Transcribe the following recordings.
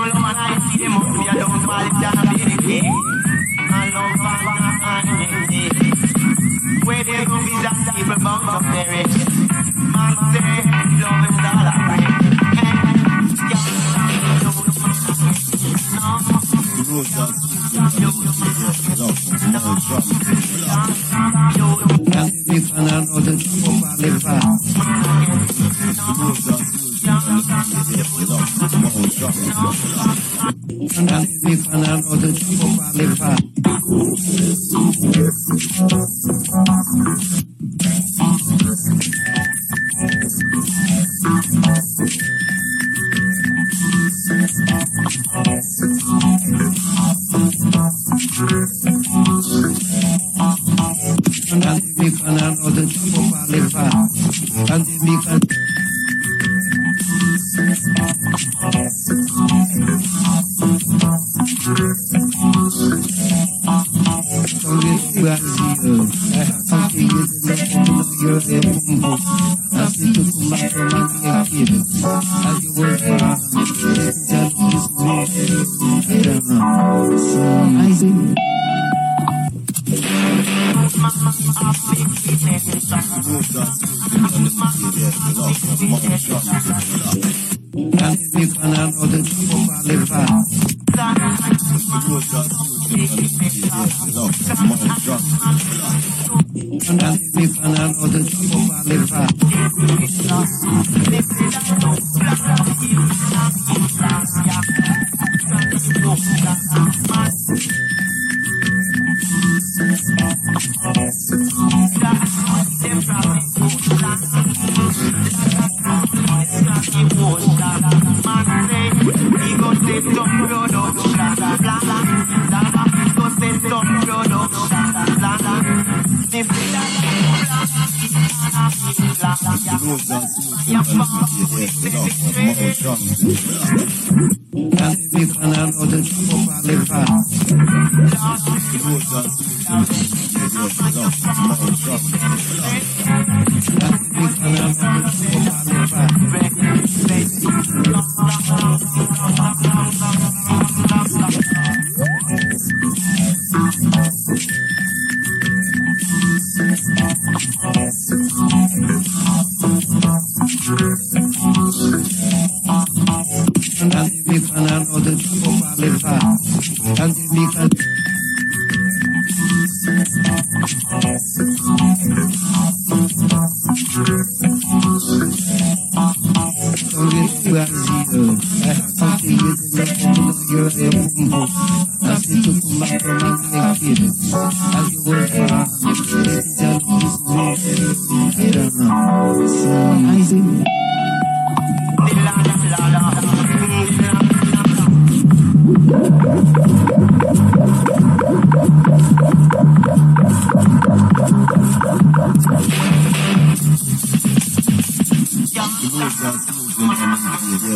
solo man I see them up here don't fall it down a baby. I love and Mindy. Where they go be that people bound up there. Man say love is all I pray. And The road does Tanti fanano del tuo vale fa. Del tuo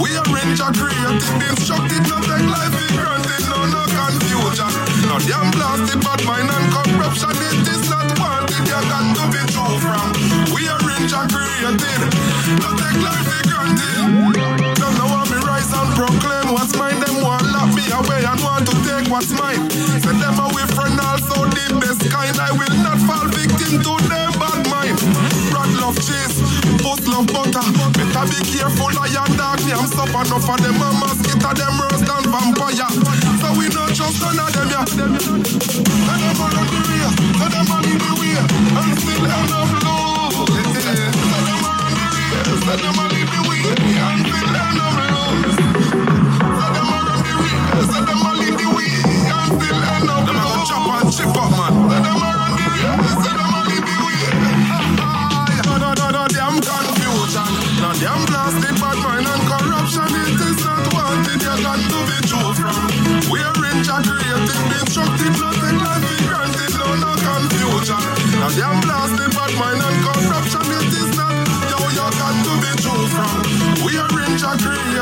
We arrange a creating destructive, no take life for granted, no, no confusion. No damn blasted, but mine and corruption, it is not wanted, you got to be true from. We arrange a creating, no take life for granted. Them now want me rise and proclaim what's mine, them want lock me away and want to take what's mine. Send them away, from all, so the best kind. I will not fall victim to them bad mind. Brand love cheese, post love butter. Better be careful, I am up enough of them and mosquito them worse than vampire. So we not trust none of them, yeah. Them, yeah. them all on the rear, so them all in the way, and still end up. Yeah. So them all on the rear, so them all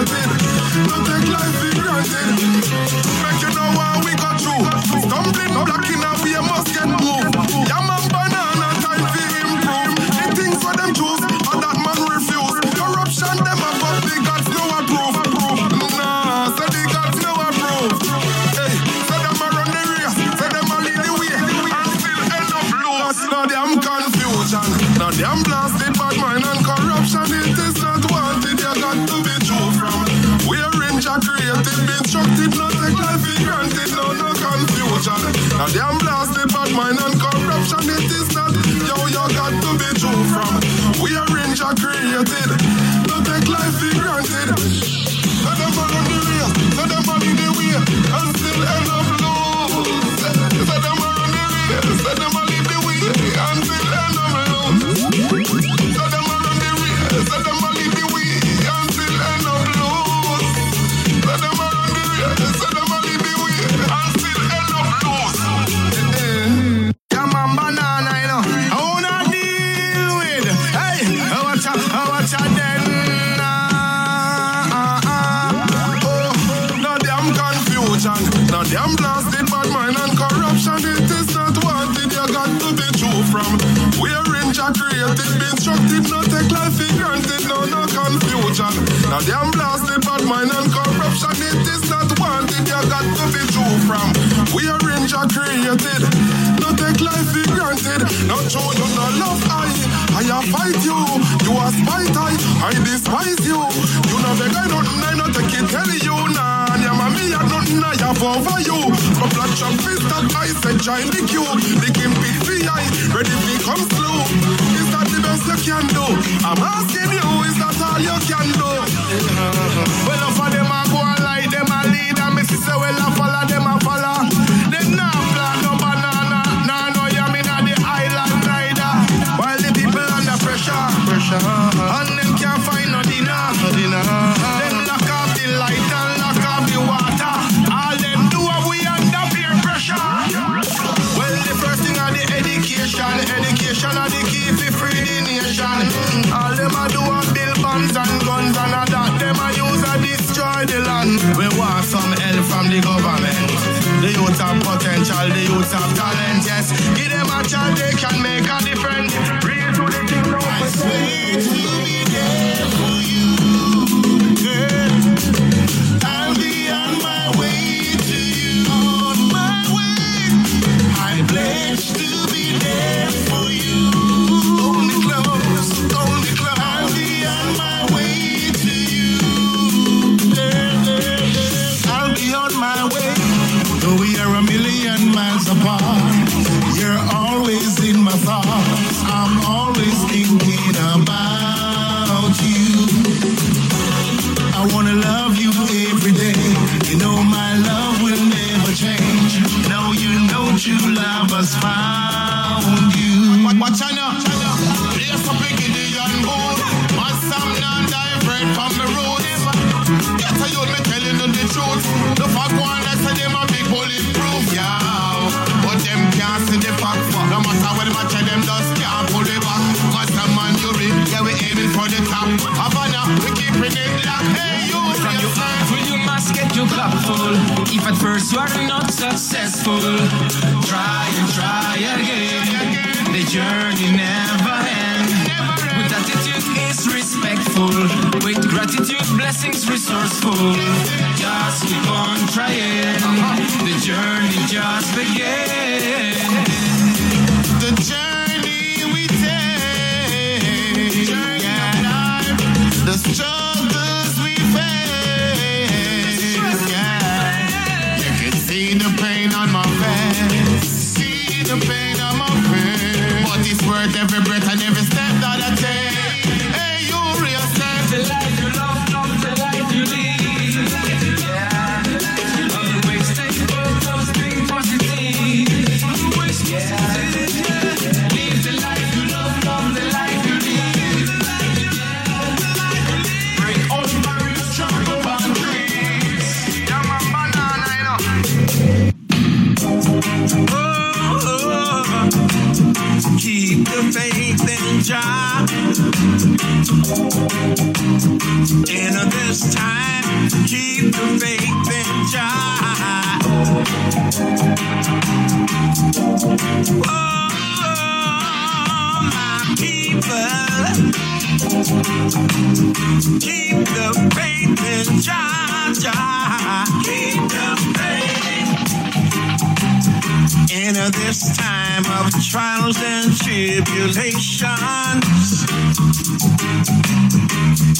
baby. Don't take life for granted. Make you know we got. Stumbling, blocking, and we must get moved. Damn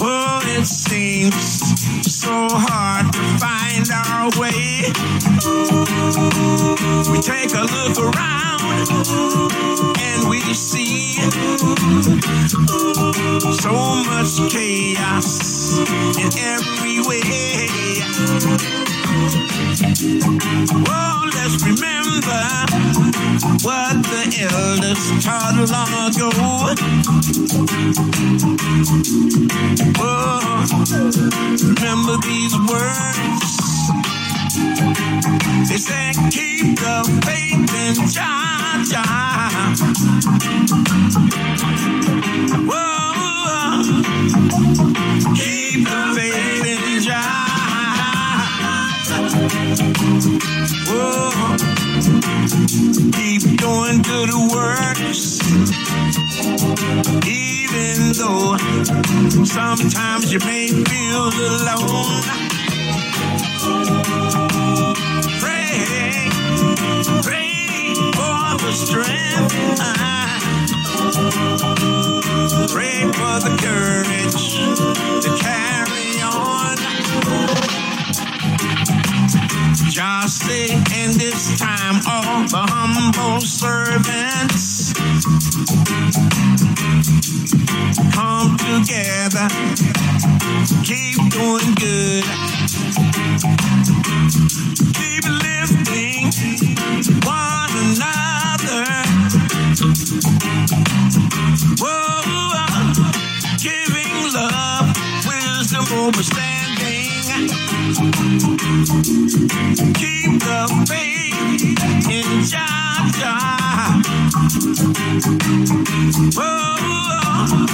Oh, it seems so hard to find our way. We take a look around and we see so much chaos in every way. Oh, let's remember what the elders taught long ago. Oh, remember these words. They said, keep the faith in Jah Jah. Whoa. Even though sometimes you may feel alone. Pray, pray for the strength. Pray for the courage to carry on. Just in this time, all the humble servants Come together, keep doing good. Keep lifting one another. Whoa, giving love, wisdom understanding. Keep the faith in Jah Jah. Oh,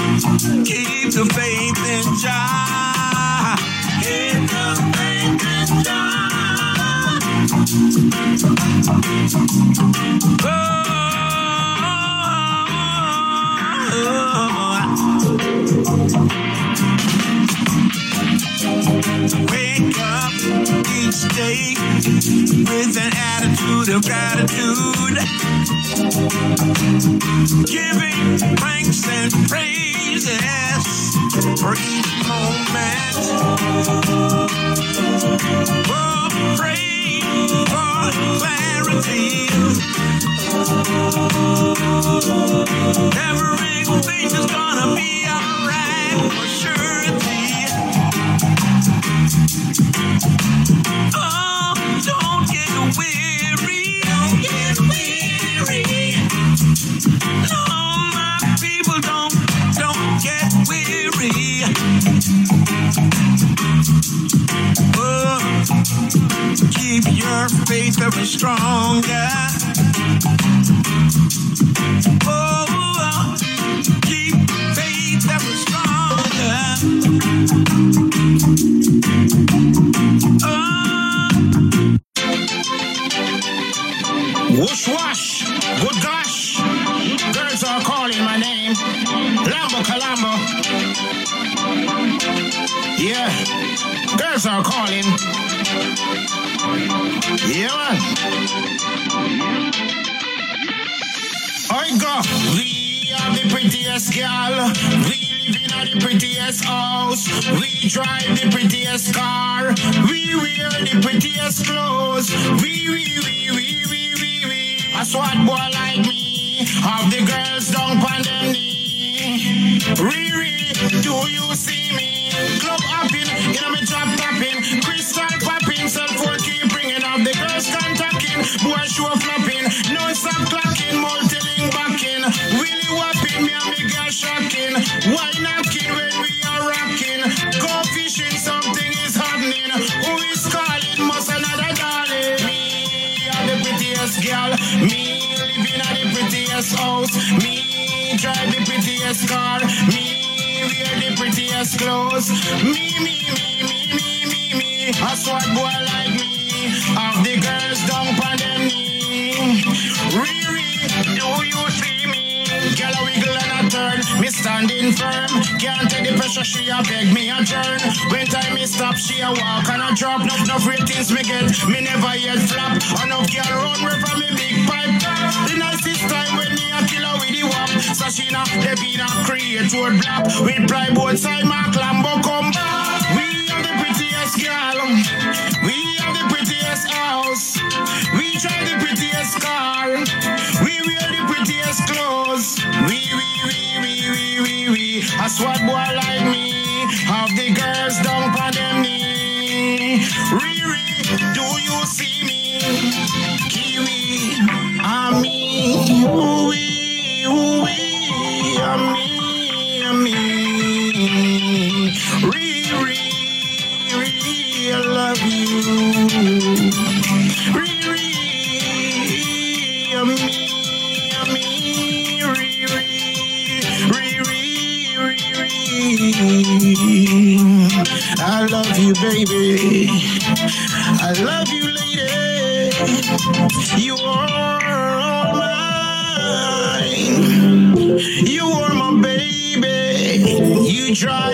keep the faith in Jah. Keep the faith in Jah. Oh. oh, oh. Wake up each day with an attitude of gratitude. Giving thanks and praises for each moment. Oh, pray for clarity. Everything is gonna be alright for surety. Ever stronger. Oh, keep faith stronger. Oh. Whoosh wash, good gosh. Girls are calling my name. Lambo. Yeah, girls are calling. Yeah, go. We are the prettiest girl. We live in the prettiest house. We drive the prettiest car. We wear the prettiest clothes. We, we, we, we, we, we, we. A swat boy like me. Have the girls down on them knee. Riri, do you see me? Club hopping, you know me drop tapping. Crystal popping, cell phone keep ringing up. The girls contacting, boy show flopping. Shocking. Why knocking when we are rocking? Go fishing, something is happening. Who is calling? Must another darling. Me are the prettiest girl. Me living at the prettiest house. Me drive the prettiest car. Me wear the prettiest clothes. Me, me, me, me, me, me, me. A swat boy like me. Have the standing firm. Can't take the pressure. She a beg me a turn. When time me stop, she a walk and a drop. No, no ratings me get. Me never yet flop. Enough girl run way from me big pipe. The nicest time when me a killer with the whop. Sashina, Devina, create roadblock. With ply both side, my Lambo come back. We are the prettiest girl. We are the prettiest house. We drive the prettiest car. We wear the prettiest clothes. We, we, we, swat boy like me. Baby. I love you, lady. You are all mine. You are my baby. You drive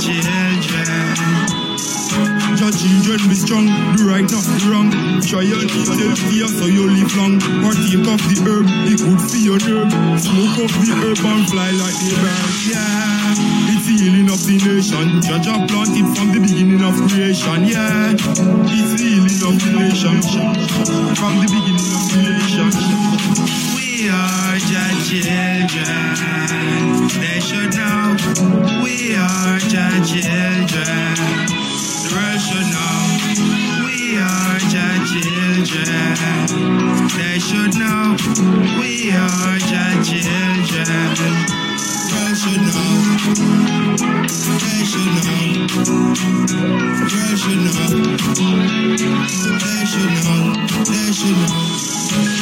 children. Children be strong, do right, not do wrong. Try your yourself here so you live long. Partake of the herb, it good for your nerve. Smoke up the herb and fly like the bird. Yeah, it's the healing of the nation. Judge a planted from the beginning of creation. Yeah, it's the healing of the nation. From the beginning of creation. We are your children. They should know we are your children. The world should know we are your children. They should know we are your children. The world should know. They should know. The world should know. They should know. They should know.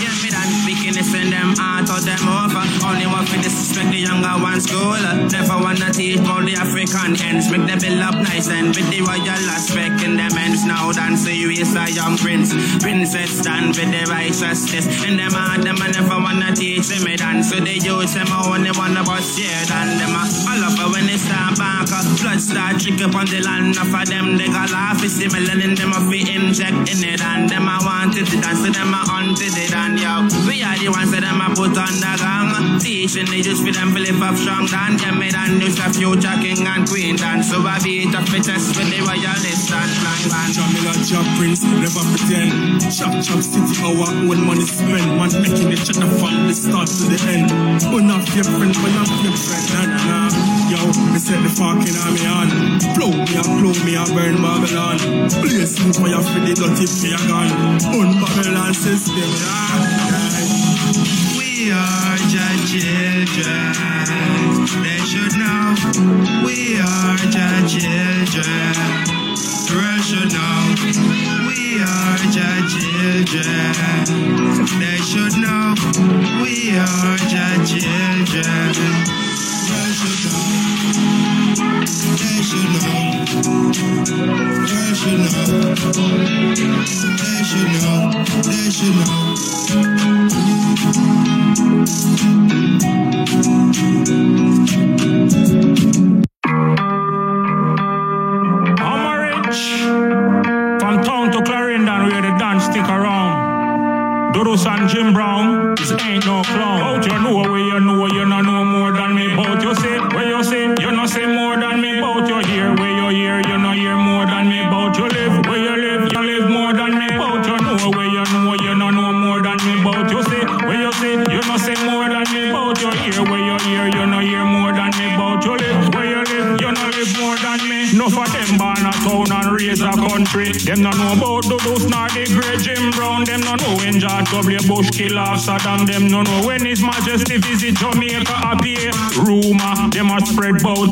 Done wickedness when them out of them over. Only one for disrespect the younger ones school. Never wanna teach about the African ends. Make them build up nice and with the royal aspect in them ends. Now dance serious a young prince. Princess stand with the righteousness. In them heart, them I never wanna teach them me dance. So they use them I only wanna bust yeah, and them a all up when they start back. uh, Blood start trick up on the land. Enough of them they got laugh. It's the melanin them a fi inject in it and them I wanted to dance. So them I hunted it and yo. We are the ones that them a put on the gang. Teaching they just for them to live up strong. Dan them me dan news a future king and queen dan. So I beat up the test with the royalist and blind man. Jah Milla Job Prince, never pretend. Chop chop city our own money spend. Man making the check from the start to the end. One of your friend, one of your. Nah, nah. Yo, me set the fucking army on. Blow me and blow me and burn Babylon. Blaze me fire for the dirty pagan. On Babylon system. Ah, We are your children. They should know we are your children. The world should know we are your children. They should know we are your children. World should know. Know. Know. Know.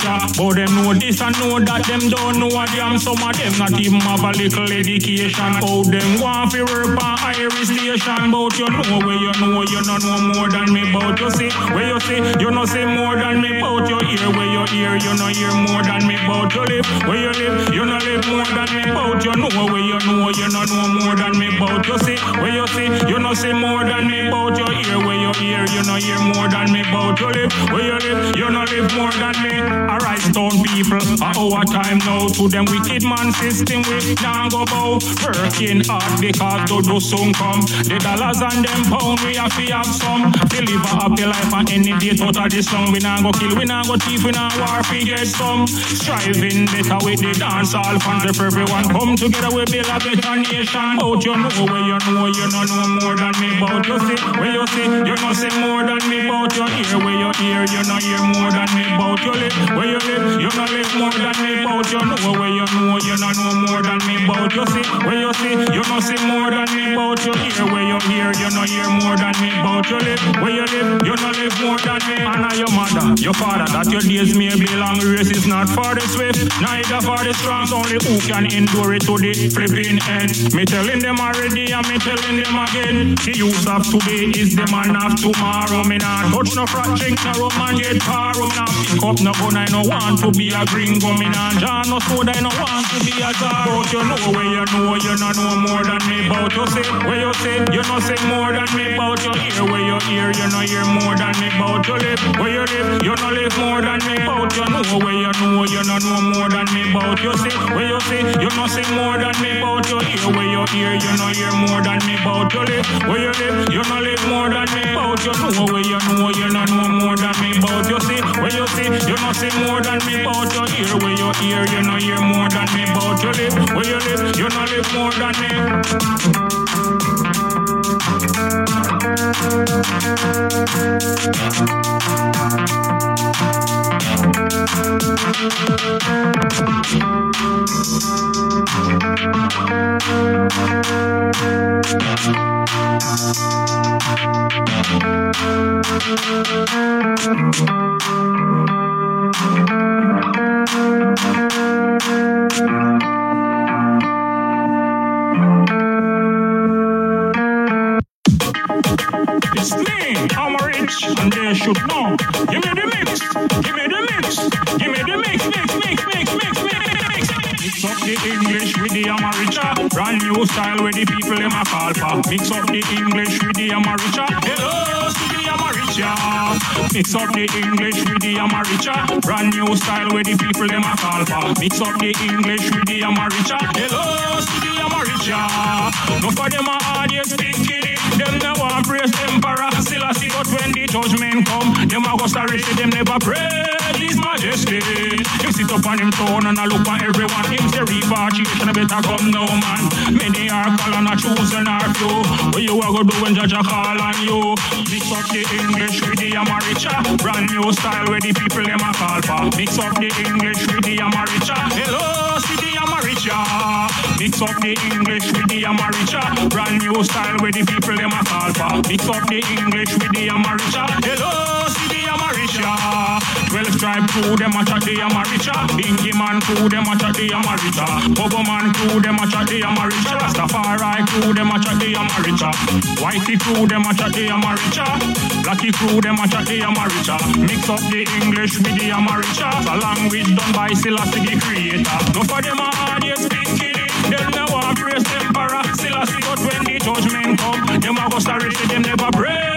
Ya. But them know this and know that. Them don't know a damn. Some of them not even have a little education. Them want fi work on Irish station. But you know where you know you no know more than me. But you see where you see you know say more than me. But you hear where you hear you know hear more than me. But you live where you live you know live more than me. But you know where you know you no know more than me. But you see where you see you know say more than me. But you where you hear you know hear more than me. But you live where you live you know live more than me. Alright, stone people, a our time now to them wicked man system we now go bow. Working hard because to do soon come. The dollars and them pound we have to have some. Live a happy life and any day out of the sun. We now go kill, we now go thief, we now war fi get some. Striving better with the dance all fans. If everyone come together, we build a better nation. Out you know where you know, you know know more than me. About you see, where you see, you know say more than me. About you hear, where you hear, you know hear more than me. About you live, where you live, you know live more than me. About you know where you know, you know know more than me. About you see, where you see, you know see more than me. About you hear, where you hear, you know hear more than me. About you live, where you live, you know live more than me. And your mother, your father, that your days may be long. Race is not for the swift, neither for the strong. Only who can endure it to the flipping end. Me telling them already, and me telling them again. The use of today is the man of tomorrow. Me not touch no frat drink, no rum and get car. Me not pick up no gun, I no want to be a gringo. Me not jar no soda, I no want to be a czar. But you know where you know, you no know more than me. But you say, where you say, you know say more than me. But you hear, where you hear, you know hear more than me. But you live, where you live, you know live more than me. But you know where you know, you no know more than me. But you say, where you say, you know say more than me. But you hear, where you hear, you know hear more than me. But you live, where you live, you know live more than me. But you know where you know, you no know more than me. But you see, where you see, you know say more than me. But you hear, where you hear, you know hear more than me. But you live, where you live, you know live more than me. It's me, I'm rich, and they should know. Give me the mix, give me the mix, give me the mix, mix, mix, mix, mix, mix. Mix Mix up the English with the Amaricha, brand new style where the people them a call for. Mix up the English with the Amaricha. Hello, Mix up the English with the Amaricha, brand new style where the people them a call for. Mix up the English with the Amaricha. Hello, to the Amaricha. No for them a audience thinking it. Them no want praise emperor. Still I see but when the judgment come, them a go start them never praise His Majesty. Him sit up on him throne and I look at everyone. Him say repatriation better come now, man. Many are calling a choosing our few. What you a go do when judge a call on you? Mix up the English with the Amaricha. Brand new style where the people them a call for. Mix up the English with the Amaricha. Hello, city Amaricha. Mix up the English with the Amaricha. Brand new style where the people them a call for. Mix up the English with the Amaricha. Hello, city Amaricha. Twelve tribe crew them a chat the Amaricha. Bingy man crew them a chat the Amaricha. Bobo man crew them a chat the Amaricha. Rastafari crew them a chat the Amaricha. Whitey crew them a chat the Amaricha. Blacky crew them a chat the Amaricha. Mix up the English with the Amaricha. A language done by Selassie the creator. No for them a audience thinking it. Them want praise emperor. Selassie but when the judgment come, them a go start them never praise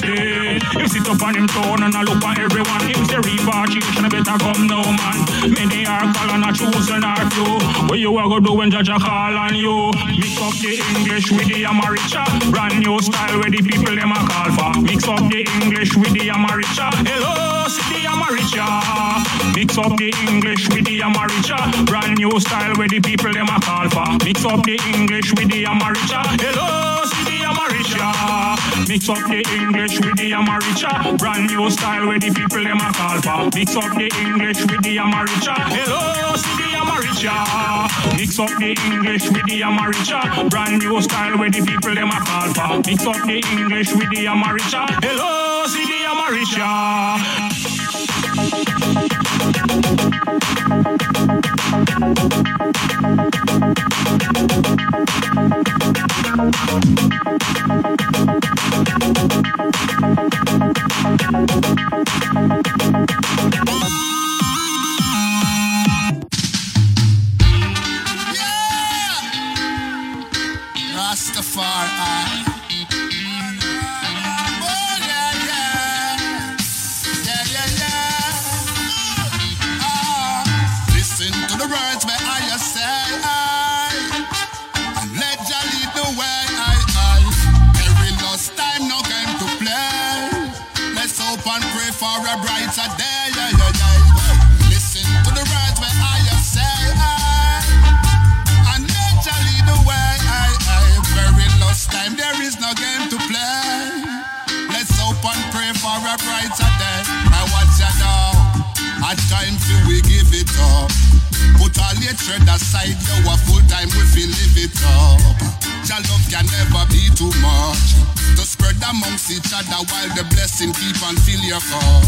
Majesty. Him sit up on him throne and I look at everyone. Him say repatriation better come now, man. Many are call and a choosing our few. What you a go do when judge a call on you? Mix up the English with the Amaricha. Brand new style where the people them a call for. Mix up the English with the Amaricha. Hello, city Amaricha. Mix up the English with the Amaricha. Brand new style where the people them a call for. Mix up the English with the Amaricha. Hello, city Amaricha. Mix up the English with the Amaricha. Brand new style where the people them a call for. Mix up the English with the Amaricha. Hello, see the Amaricha. Mix up the English with the Amaricha. Brand new style where the people them a call for. Mix up the English with the Amaricha. Hello, see the Amaricha. Yeah, Rastafari. hatred aside, now a full time we feel live it up. Your love can never be too much. To spread amongst each other while the blessing keep on fill your cup.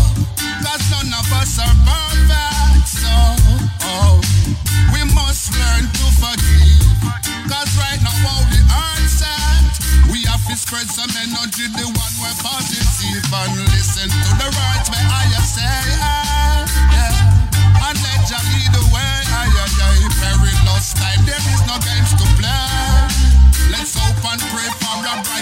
Cause none of us are perfect, so oh, we must learn to forgive. Cause right now all the earth's set, we have to spread some energy, the one we're positive and listen to the words where I say, yeah, yeah, and let you lead the way. Cause life there is no games to play. Let's hope and pray for a bright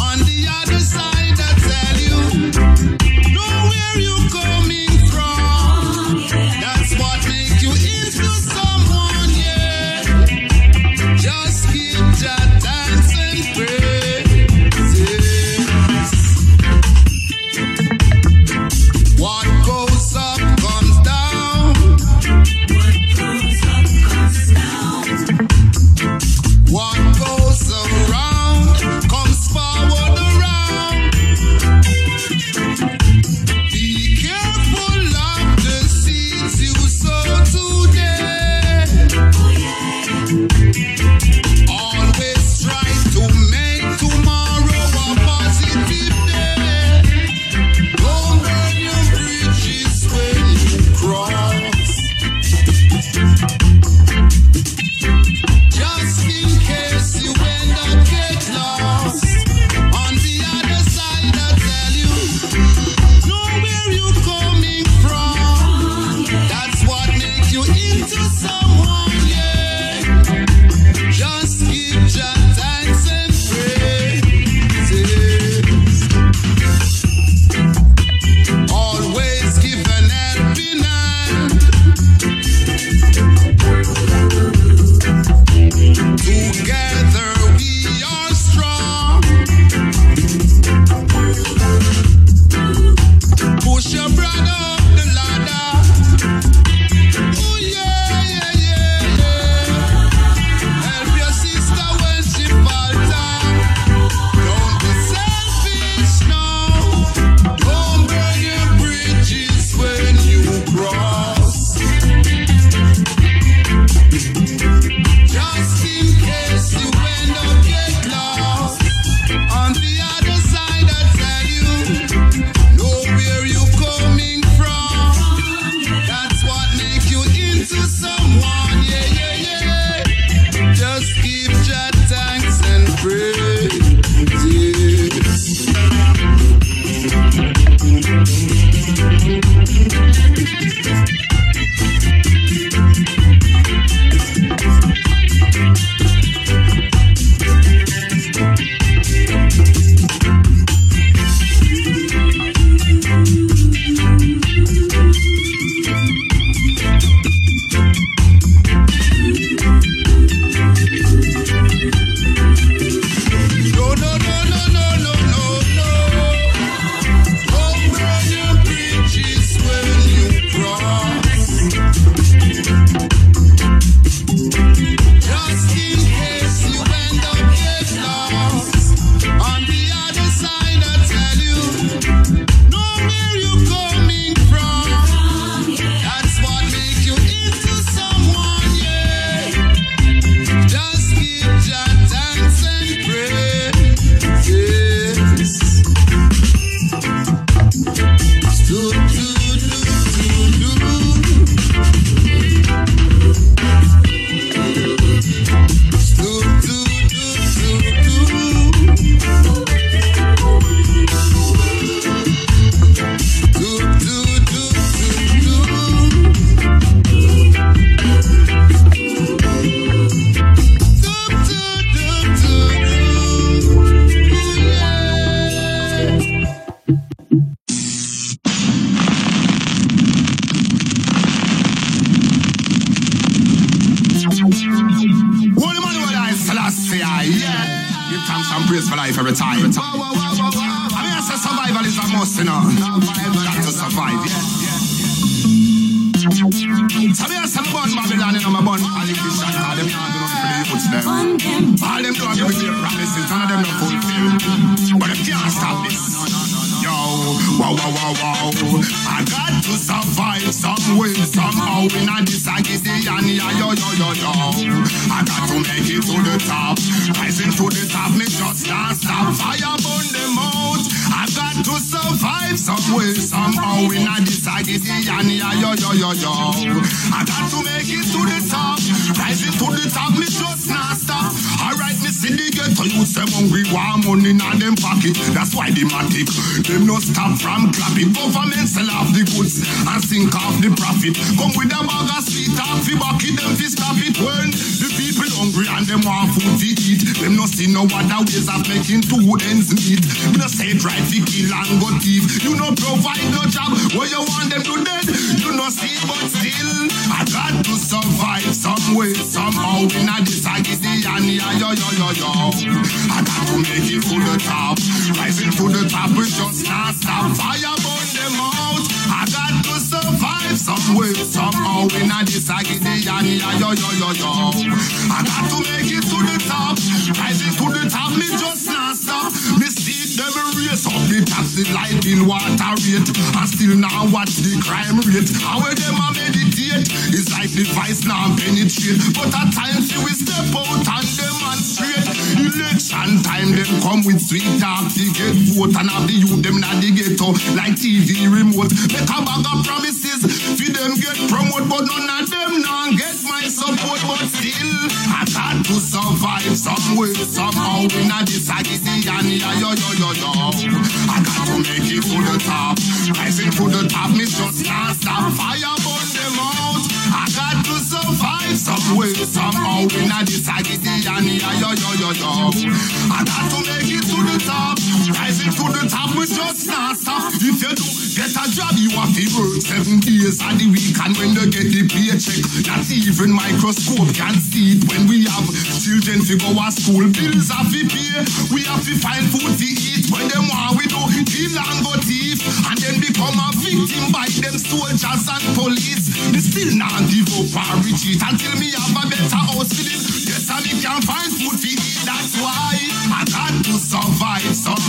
On the other side.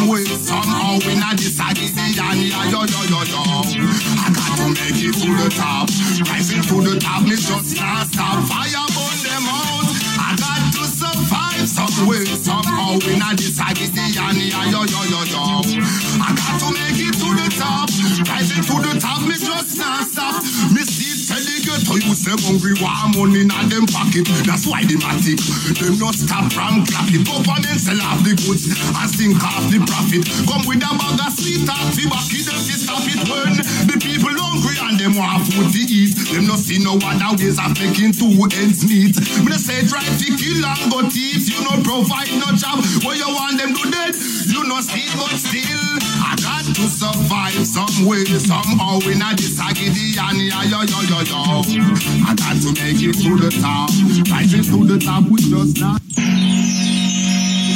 为 them hungry want money and them pocket. That's why they matic. Them not stop from clapping. and sell off the goods and sink half the profit. Come with a bag of sweet and fee back in them to stop it when the people hungry and them want food to eat. Them not see no other ways of making two ends meet. Me say try to kill and go thief. You no provide no job. What you want them do? But still. I got to survive some way, somehow in a agony and yeah, yo, yo, yo, yo. I got to make it to the top. Rising to the top we just not.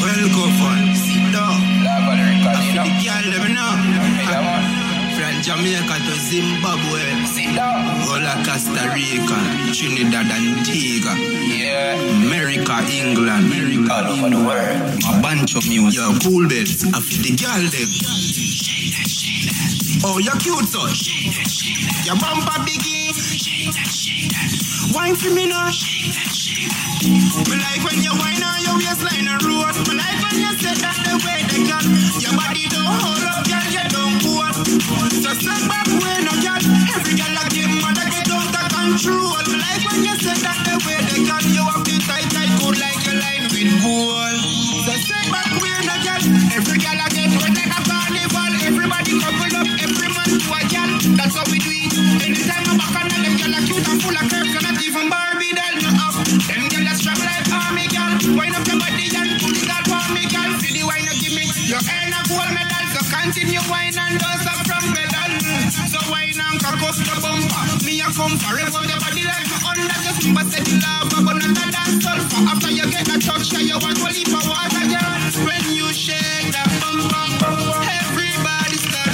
Well, go. Jamaica to Zimbabwe. Hola, Costa Rica, Trinidad and Antigua. America, England. All over the world. A bunch of music. Yo, Cool Bellz. Feel the girl them. Oh, you're cute, son. Your bumper biggie. Wine for me now. Me like when you wine on your waistline and road. Me like when you say that the way they got your body don't hold up, girl, you don't up. So step back when no girl, every girl like him mother get out of control. Me like when you say that the way they got you up the tight tight good like you line with gold. Gold medal. So continue wine and dust up from pedal. So wine and cock the bumper. Me a come for forever, your body like under me, but say the love, but not a dance sulfur. After you get a touch, you want to leave for water, girl. When you shake that bum bum bum, everybody start.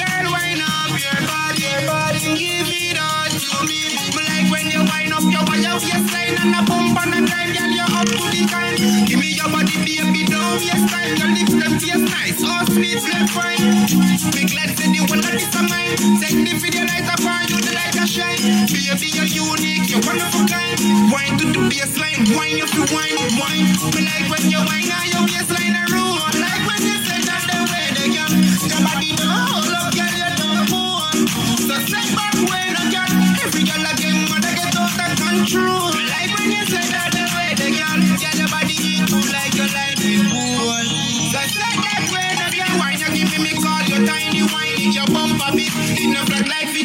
Girl, wine up your body, body, give it all to me. Like when you up your wire waistline and a and a drive, girl, you up to the time. Give me your body, baby, taste nice, all sweet, feel fine. Me glad say the one that is a mine. Take the video light up on you, the light a shine. Baby, you're unique, you're one kind. Wine to the baseline, wine you to wine, wine. Me like when you wine on your and roll.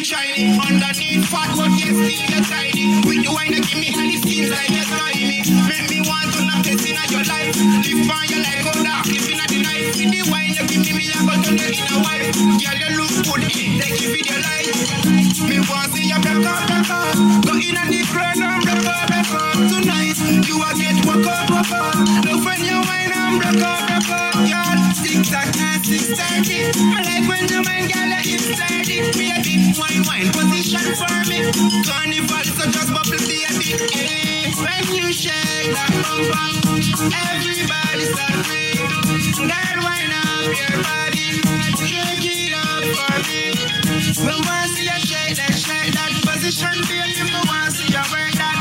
Shiny. Underneath fat, but yes, still you're tiny. With the wine, you give me honey skin like you're slimy. Make me want to knock this in your life. Live on your life, go dark, living at the night. With the wine, you give me I go turn you in a wife. Girl, you look good, take you video light. Me want see you break up, break up. Go in and the crowd and break up, break up. Tonight, you a get woke up, woke up. Love when you wine and break up, wine position for me. Carnival, so just bubble baby. Yeah. When you shake that bum bum, everybody start free. Girl, wine up your body, shake it up for me. Me want to see you shake that, shake that position, baby. Me want to see you work that.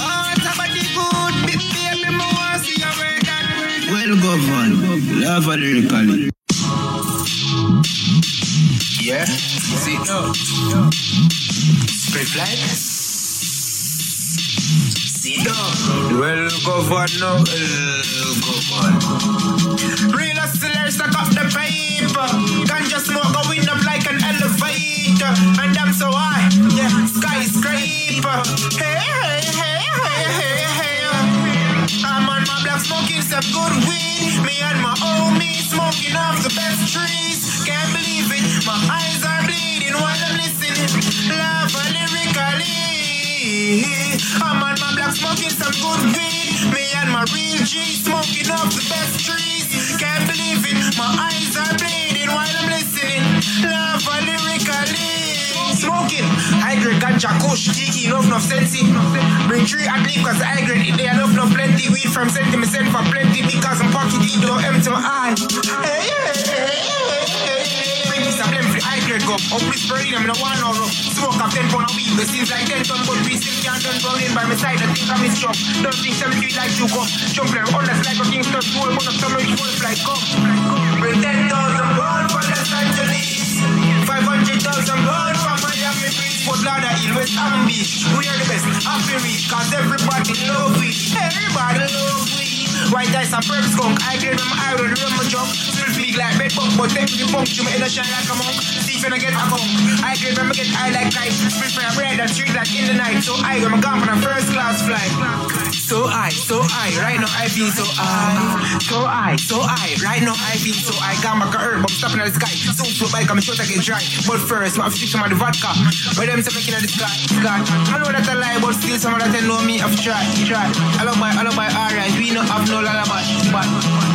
Oh, it's a body good, baby. Me want to see you work that. Well Govan, Lava Lyrically. Yeah, see no. Straight flight. See no. Well Govan, no. Well uh, governed. Real hustlers stack up the paper. Ganja smoke going up like an elevator. And I'm so high, yeah, skyscraper. Hey, hey, hey, hey, hey, hey. I'm on my block smoking some good weed. Me and my homies smoking off the best trees. Can't believe my eyes are bleeding while I'm listening. Lava Lyrically. I'm on my block smoking some good weed. Me and my real G smoking off the best trees. Can't believe it, my eyes are bleeding while I'm listening. Lava Lyrically. Smoking, high grade ganja, kush, tiki, love no sensi. Bring three at least cause high grade, they love no plenty. Weed from senti, me send for plenty because I'm pocket it don't empty my eye. Go. With spray, I'm no one no. Smoke up 10 pound a weed, but seems like 10 ton, but we still can't done down in by my side. I think I'm his chop. Don't think some feel like you go. Jump there, honest like a king, start to one of summer, each one fly come. Bring 10,000 pound for Los Angeles. 500,000 pound for Miami Beach. Fort Lauderdale, West Palm Beach. We are the best, happy reach, cause everybody love we. Everybody love we. White ice and perp skunk, I grade them iron, rum my junk. Still feel like bed bunk, but take the punk, you may not shine like a monk. Finna get a bump. I when me get high like kite. Free fire bread and street like in the night. So I when me gone on a first class flight. So I, so I, right now I feel so I, so I, so I, right now I feel so I got my car, but stopping at the sky. So float bike, I'm sure I get dry. But first, I'm switching on the vodka. But them say making the sky, sky. I know that I lie, but still some of that I know me, I've tried, tried. I love my, I love my alright, we not have no lullaby, but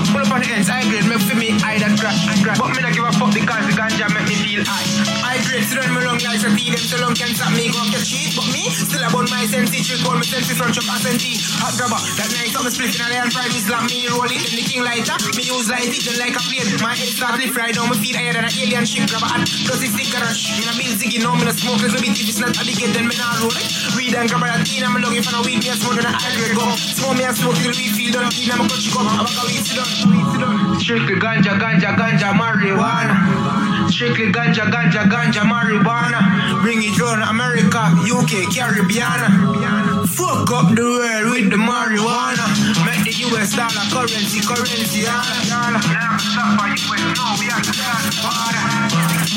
pull up on the ends, I grade, make for me, I that crack, crack. But me not give a fuck because the ganja make me feel high. I grade, so run me long like a thief, them so long can't stop me, go up your cheese. But me, still about my senses, trick, call me senses, front chop, ascenti. Hot grabber, that night, I'm splitting a lion fried, me slap me, roll it, then the king lighter. Me use light, it like a plane. My head start lift right down, my feet higher than an alien ship, grab a hat, cause it's stick rush. Me not build ziggy, no, me not smoke, little bit, if it's not alligator, then me not roll it. Weed and grab a teen, I'm looking for no weed, me a smoke, then I agree, go. Smoke me a smoke, till we feel done, teen, I'm a country come, I'm a go, weed, sit down, weed, sit down. Ganja, ganja, ganja, marijuana. Strictly ganja, ganja, ganja, marijuana. Bring it on America, UK, Caribbean. Fuck up the world with the marijuana. Make the US dollar currency, currency, dollar. Now stop the.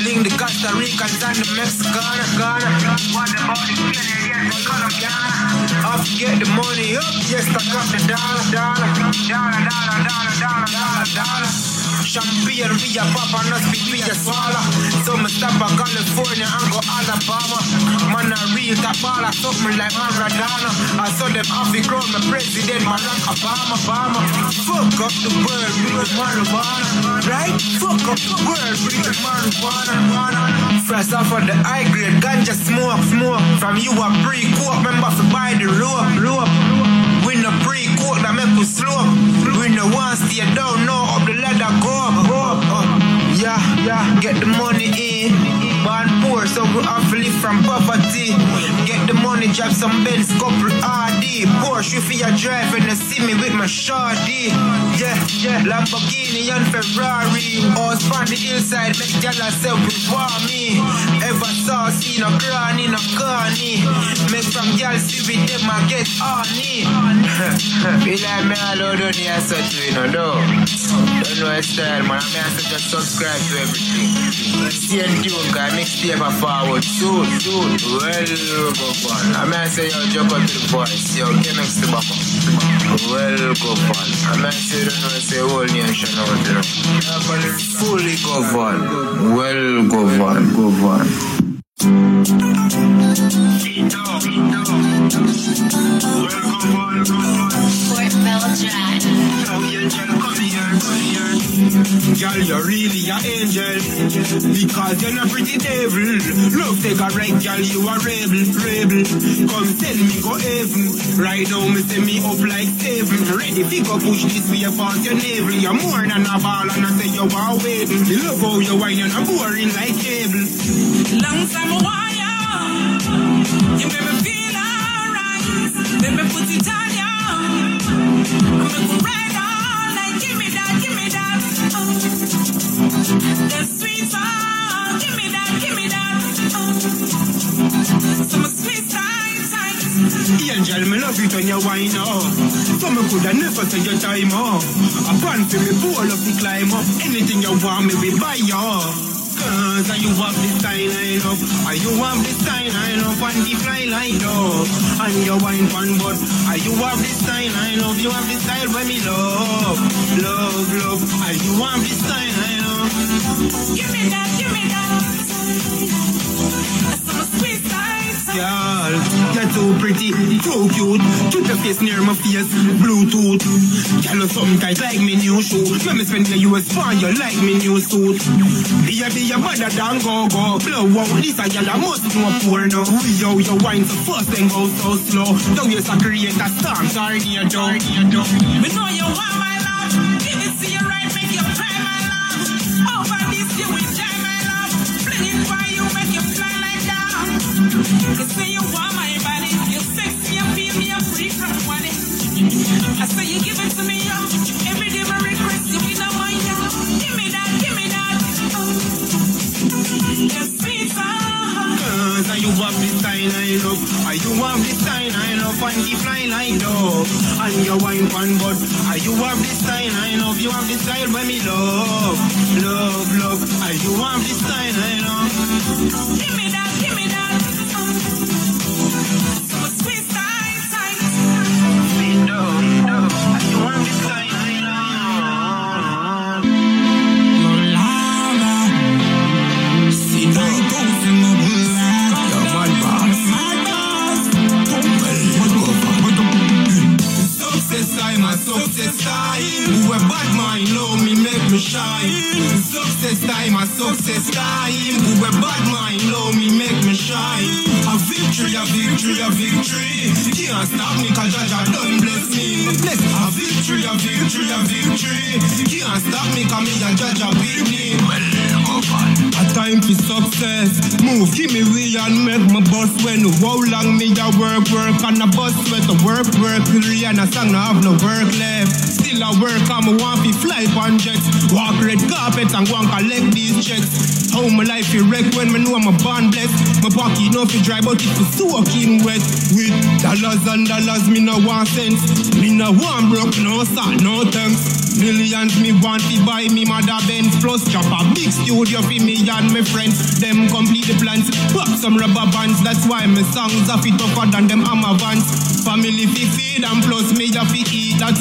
Link the Costa Ricans and the Mexicana, Ghana. What about the Up, get the money up, yes, stack up the dollar, dollar, dollar, dollar, dollar, dollar, dollar, dollar. Champagne, we a pop and us be we a swallow. So me stop at California and go Alabama. Man a real baller, something like Maradona. I saw them off the crown, my president, Barack Obama, Obama. Fuck up the world with marijuana, right? Fuck up the world with marijuana. Fresh off of the high grade, ganja smoke, smoke. From you a pre-coke, remember to buy the rope, rope. We no pre-coke that make us slow. We no one down, no up the ladder go up, up, up. Yeah, yeah, get the money in. Born poor, so we to live from poverty. Get the money, drive some Benz, couple RD. Porsche if you drive and you see me with my shorty. Yeah, yeah, Lamborghini and Ferrari. Horse on the hillside, make y'all say we me. Ever saw, see no granny, no carny. Make from y'all see with them, I get on honey. Be like me all out on here, such we no know. Don't know a style, man. I'm here to just subscribe to everything. Stay tuned, cause mixtape a forward soon, soon. Well, go fun. Here to say, yo, jump to the voice. Yo, get next to. Well, go fun. Here to say, don't know, say, whole nation out, know. Fully go fun. Well, go fun, go fun. Girl, you're really an angel. Because you're not pretty devil. Love take a right, girl, you a rebel, rebel. Come send me go heaven. Right now, me send me up like seven. Ready fi go push this way past your navel. You're more than a ball and I say you are waiting love how you whine and I'm boring like cable. Long time wire. You make me feel alright. Me put it on. Make me ride all night. Give me that, give me that. Oh. Sweet song. Give me that, give me that. Oh. Some sweet side, side. Angel, me love it when you whine up So me coulda never take your time off I plan for me pull up the climb up Anything you want me, we buy you Cause you have this style line up And you have this style line up And the fly light up. And you wine pan but And you have this style line up You have this style when me love. Love, love. And you have this style line up Give me that, give me that. Girl, you're too pretty, too cute. Keep your face near my face, Bluetooth. Girl, you something like me new shoe. When me spend the US pound, you like me new suit. Be a be a better than go go. Blow out this a I must know porno. We yo, you wine so fast and go so slow. Don't you a create a storm, tornado. tornado. Me know you want my love. Give it to you right,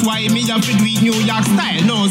why me have to with New York style. No,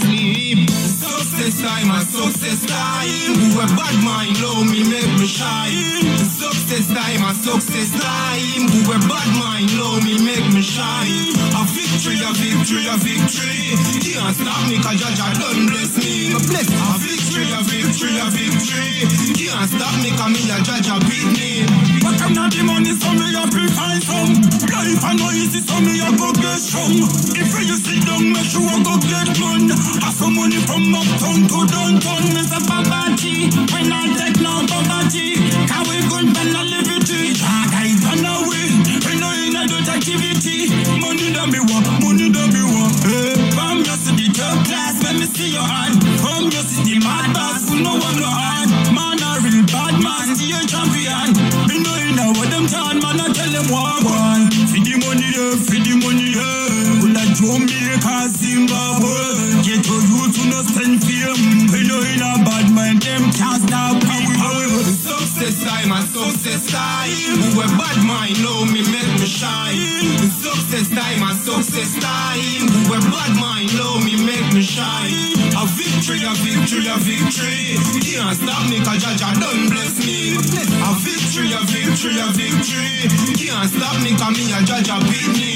me, I judge a beat me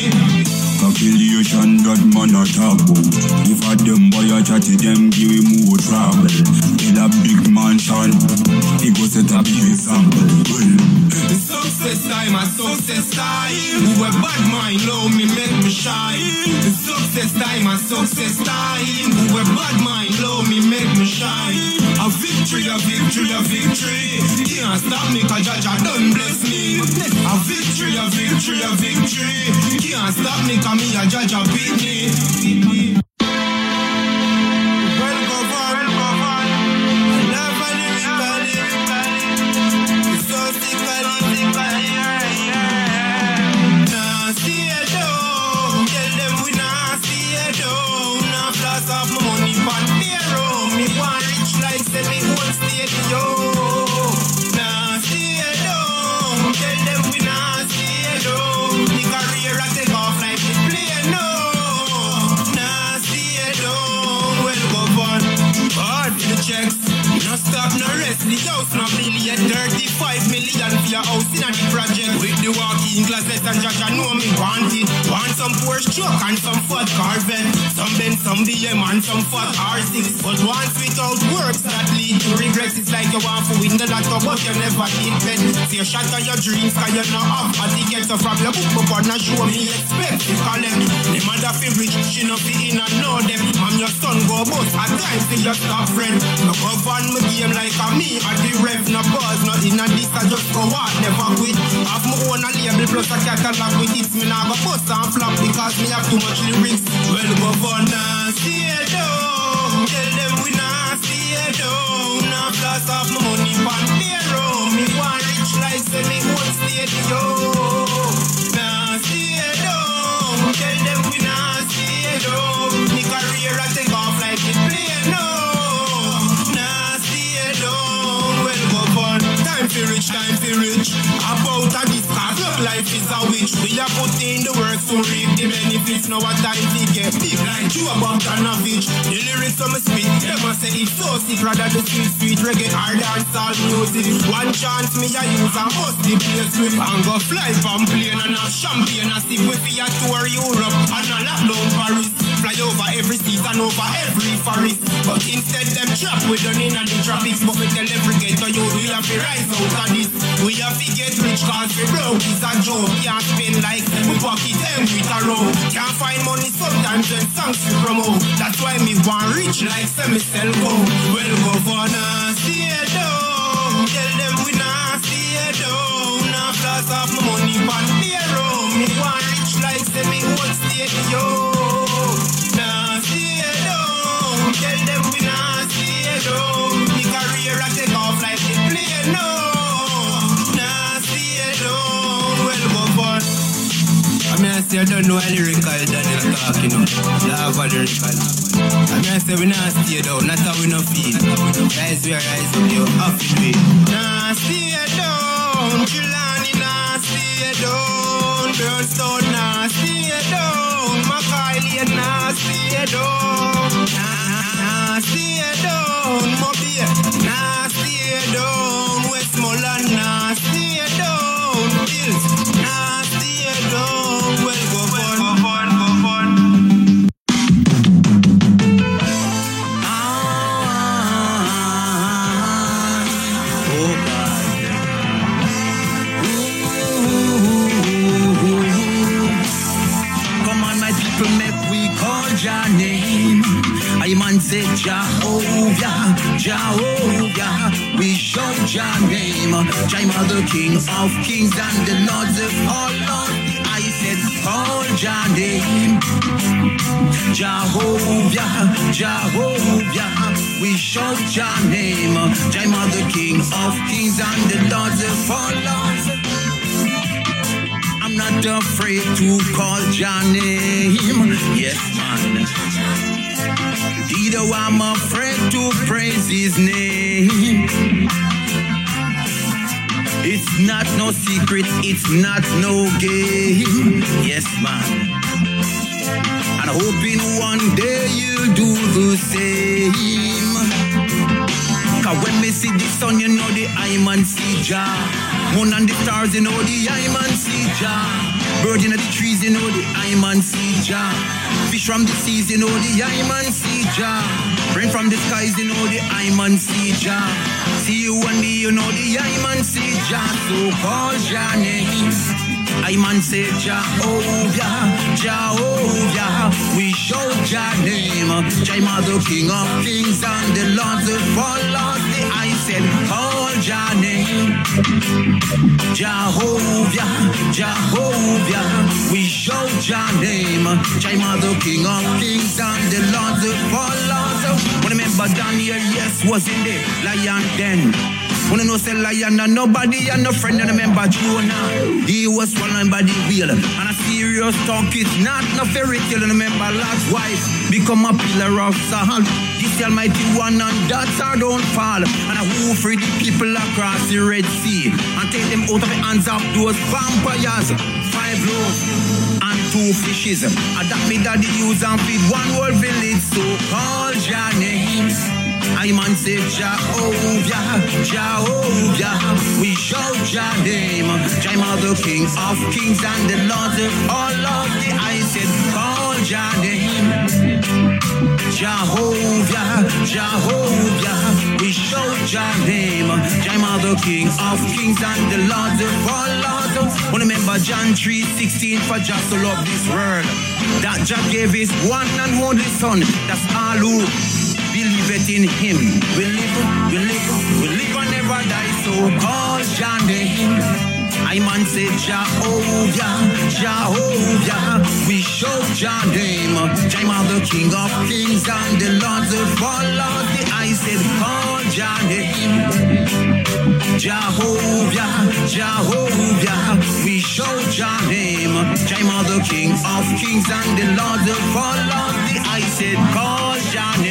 situation that man a talk about. If a them boy a chatty, them give him more trouble. In a big mansion, he go set a big example. Well, success time, a success time. Who a bad mind love me, make me shine. Success time, a success time. Who a bad mind love me, make me shine. A victory, a victory, a victory. You can't stop me, cause Jaja done bless me. A victory, a victory, a victory. Can't stop me, cause me a Jaja Jaja beat me. and Jaja know first truck and some Ford Carven. Some Benz, some BM and some Ford R6. But once without works that lead to regrets, it's like you want to win the lotto, but you never did. bet. Fear shot on your dreams, cause you not have a ticket to from your book, but not show me expect. You call them, the mother feel rich, she no be in and know them. Mom, your son go boss, I times feel your top friend. No govern me game like a me, I be rev, no buzz, no in a this, I just go out, never quit. Have my own a label plus a catalog with it. me now go bust and flop because Cause me have too much lyrics. Well, go for Nancy, down. Eh, Tell them we Nancy, down. Eh, now floss off my money, pan zero. Me want rich life, so me won't stay the yo. Nancy, down. Eh, Tell them we Nancy, down. Me career, I take off like it play, no. time for rich, time for rich. About a discuss, life is a witch. We are putting the work to reap benefits. Now what time we get big like you about an average. The lyrics on my spit, them a say it's so sick. Rather the street street reggae or dancehall music. One chance me I use a must the place with and go fly from plane and have champagne and sip with a tour Europe and a lockdown Paris. Fly over every season, over every forest. But instead them trap we done in the tropics. But we tell every ghetto you we have to rise out of this. We have to get rich cause we broke is a joke. Can't spend like we pocket them with a row. Can't find money sometimes when songs we promote. That's why me want rich like semi sell go. Well go for nasty down. Tell them we nasty down. Now floss off my money say I don't know a lyrical Daniel talking no. Love a lyrical. I mean, I say we not stay down, not how we no feel. Rise we rise up, yo, off the way. Nah, down, nah, down. Nah, down. Nah, down. Nah, nah, down. Nah, down. Say Jehovah, Jehovah. We shout your name. I'm the King of Kings and the Lords of all lords. I said, call your name. Jehovah, Jehovah. We shout your name. I'm the King of Kings and the Lords of all lords. I'm not afraid to call your name. Yes, man. Either I'm afraid to praise his name. It's not no secret, it's not no game. Yes, man. And hoping one day you'll do the same. Cause when me see the sun, you know the I man see Jah. Moon and the stars, you know the I man see Jah. Bird in the trees, you know the I man see Jah. Fish from the seas, you know the I man see Jah. Rain from the skies, you know the I man see Jah. See you and me, you know the I man see Jah. So call your name. I man say Jehovah, Jehovah. We shout your name. Jah the King of Kings and the Lord of all lords. The I said, call your name. Jehovah, Jehovah. We shout your name. Jah the King of Kings and the Lord of all lords. When remember Daniel, yes, was in the lion den. Wanna know say lion and nobody and no friend and remember Jonah. He was swallowed by the whale. And a serious talk is not no fairy tale. Remember Lot's wife become a pillar of salt. This almighty one and that's our downfall. And I who free the people across the Red Sea. And take them out of the hands of those vampires. Five loaves and two fishes. And that me daddy use and feed one whole village. So call your names. I man say Jehovah, Jehovah. We shout your name. I'm the King of Kings and the Lord of all lords. I said, call your name. Jehovah, Jehovah. We shout your name. I'm the King of Kings and the Lord of all lords. Wanna remember John 3 16 for just to love this world. That Jah gave his one and only son. That's all who it in him. We live, we live, we live and never die. So call name. I man say Jehovah, Jehovah. We shout your name. I'm the King of Kings and the Lord of all lords. I said call your name. Jehovah, Jehovah, we shout your name. I'm the King of Kings and the Lord of all lords. I said, call your name.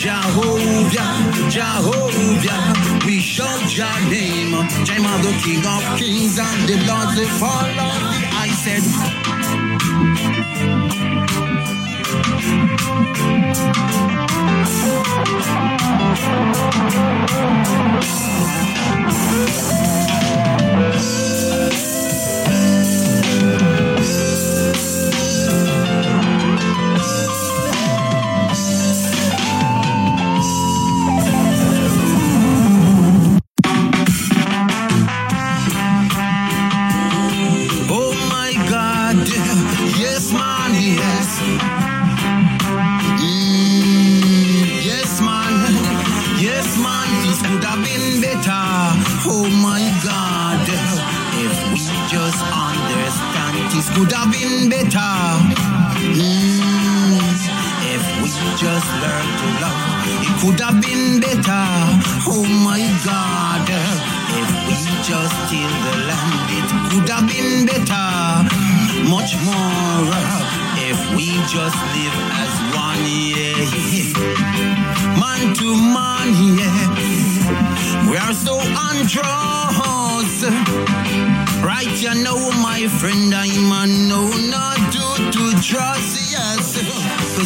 Jehovah. Jehovah, we shout your name. Jah are the King of Kings and the Lord of all lords. I said,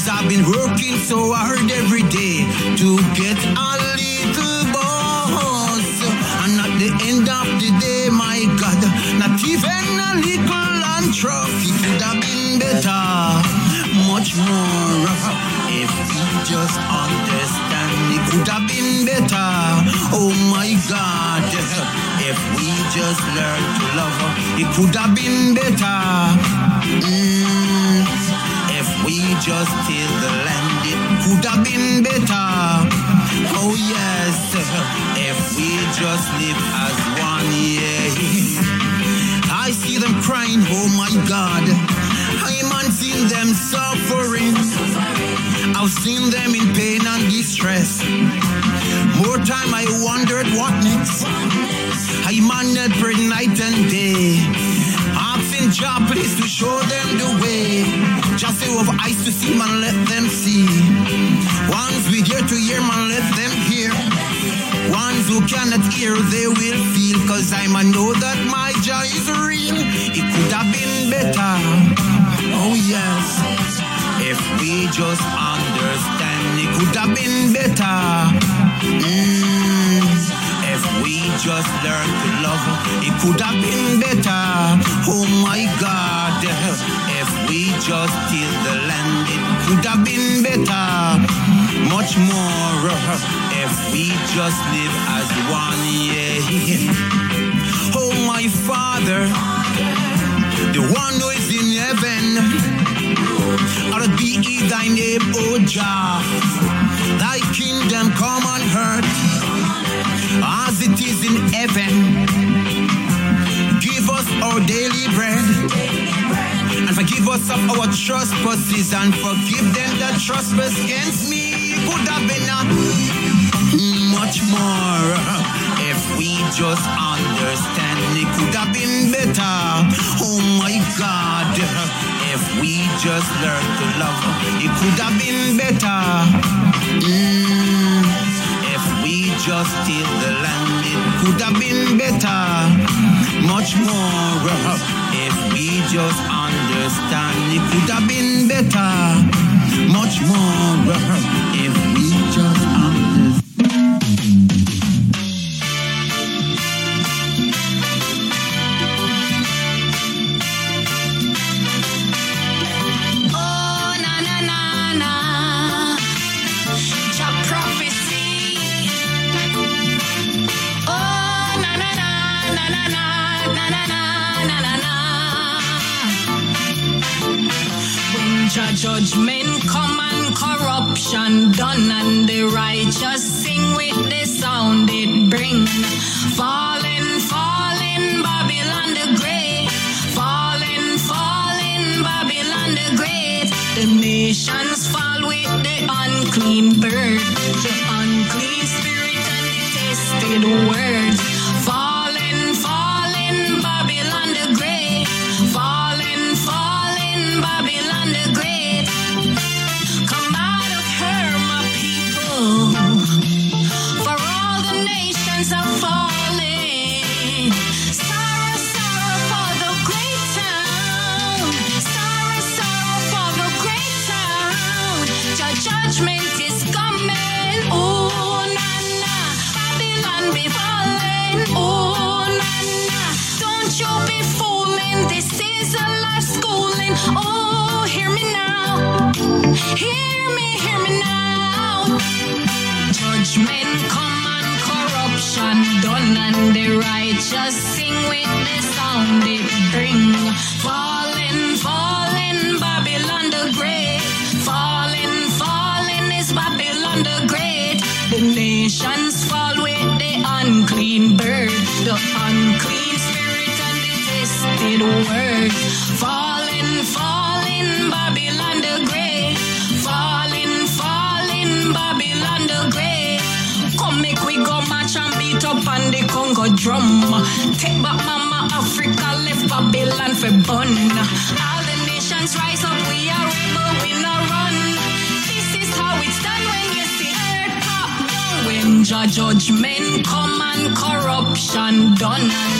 Cause I've been working so hard every day to get a little boss. And at the end of the day, my God, not even a little land trophy could have been better. Much more if we just understand it could have been better. Oh my God, if we just learn to love, it could have been better. Mm, just till the land, it could have been better. Oh yes, if we just live as one, yeah. I see them crying, oh my God. I'm seen them suffering. I've seen them in pain and distress. More time I wondered what next. I managed for night and day. Asking job please to show them the way. Just say of eyes to see, man, let them see. Ones we ear to hear, man, let them hear. Ones who cannot hear, they will feel. Cause I man know that my joy is real. It could have been better. Oh yes. If we just understand, it could have been better. Just learn to love, it could have been better. Oh my God. If we just till the land, it could have been better. Much more if we just live as one, yeah. Oh my Father, the one who is in heaven. Hallowed be thy name, O Jah. Thy kingdom come on earth as it is in heaven. Give us our daily bread. And forgive us of our trespasses and forgive them that trespass against me. Could have been a much more if we just understand it could have been better. Oh my God, if we just learn to love, it could have been better. Mm, just till the land, it could have been better. Much more if we just understand, it could have been better. Much more if we just understand. Corruption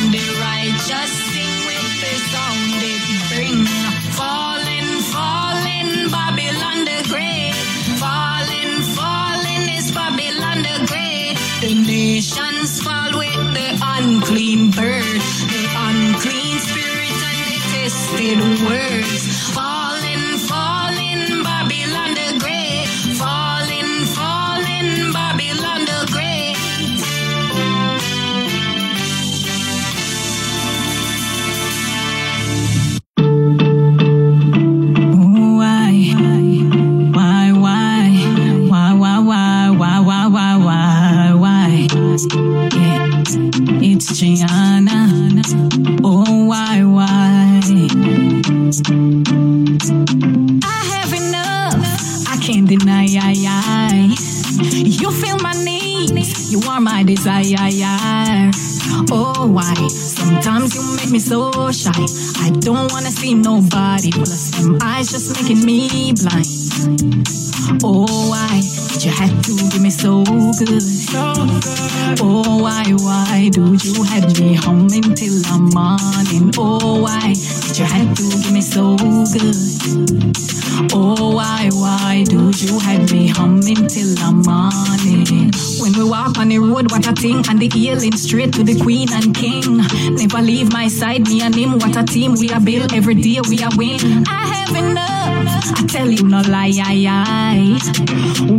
the healing straight to the queen and king. Never leave my side, me and him, what a team. We are built every day, we are win. I have enough, I tell you no lie, I, I.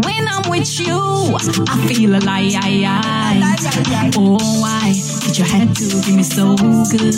When I'm with you, I feel a lie, I, I. Oh, why did you have to give me so good?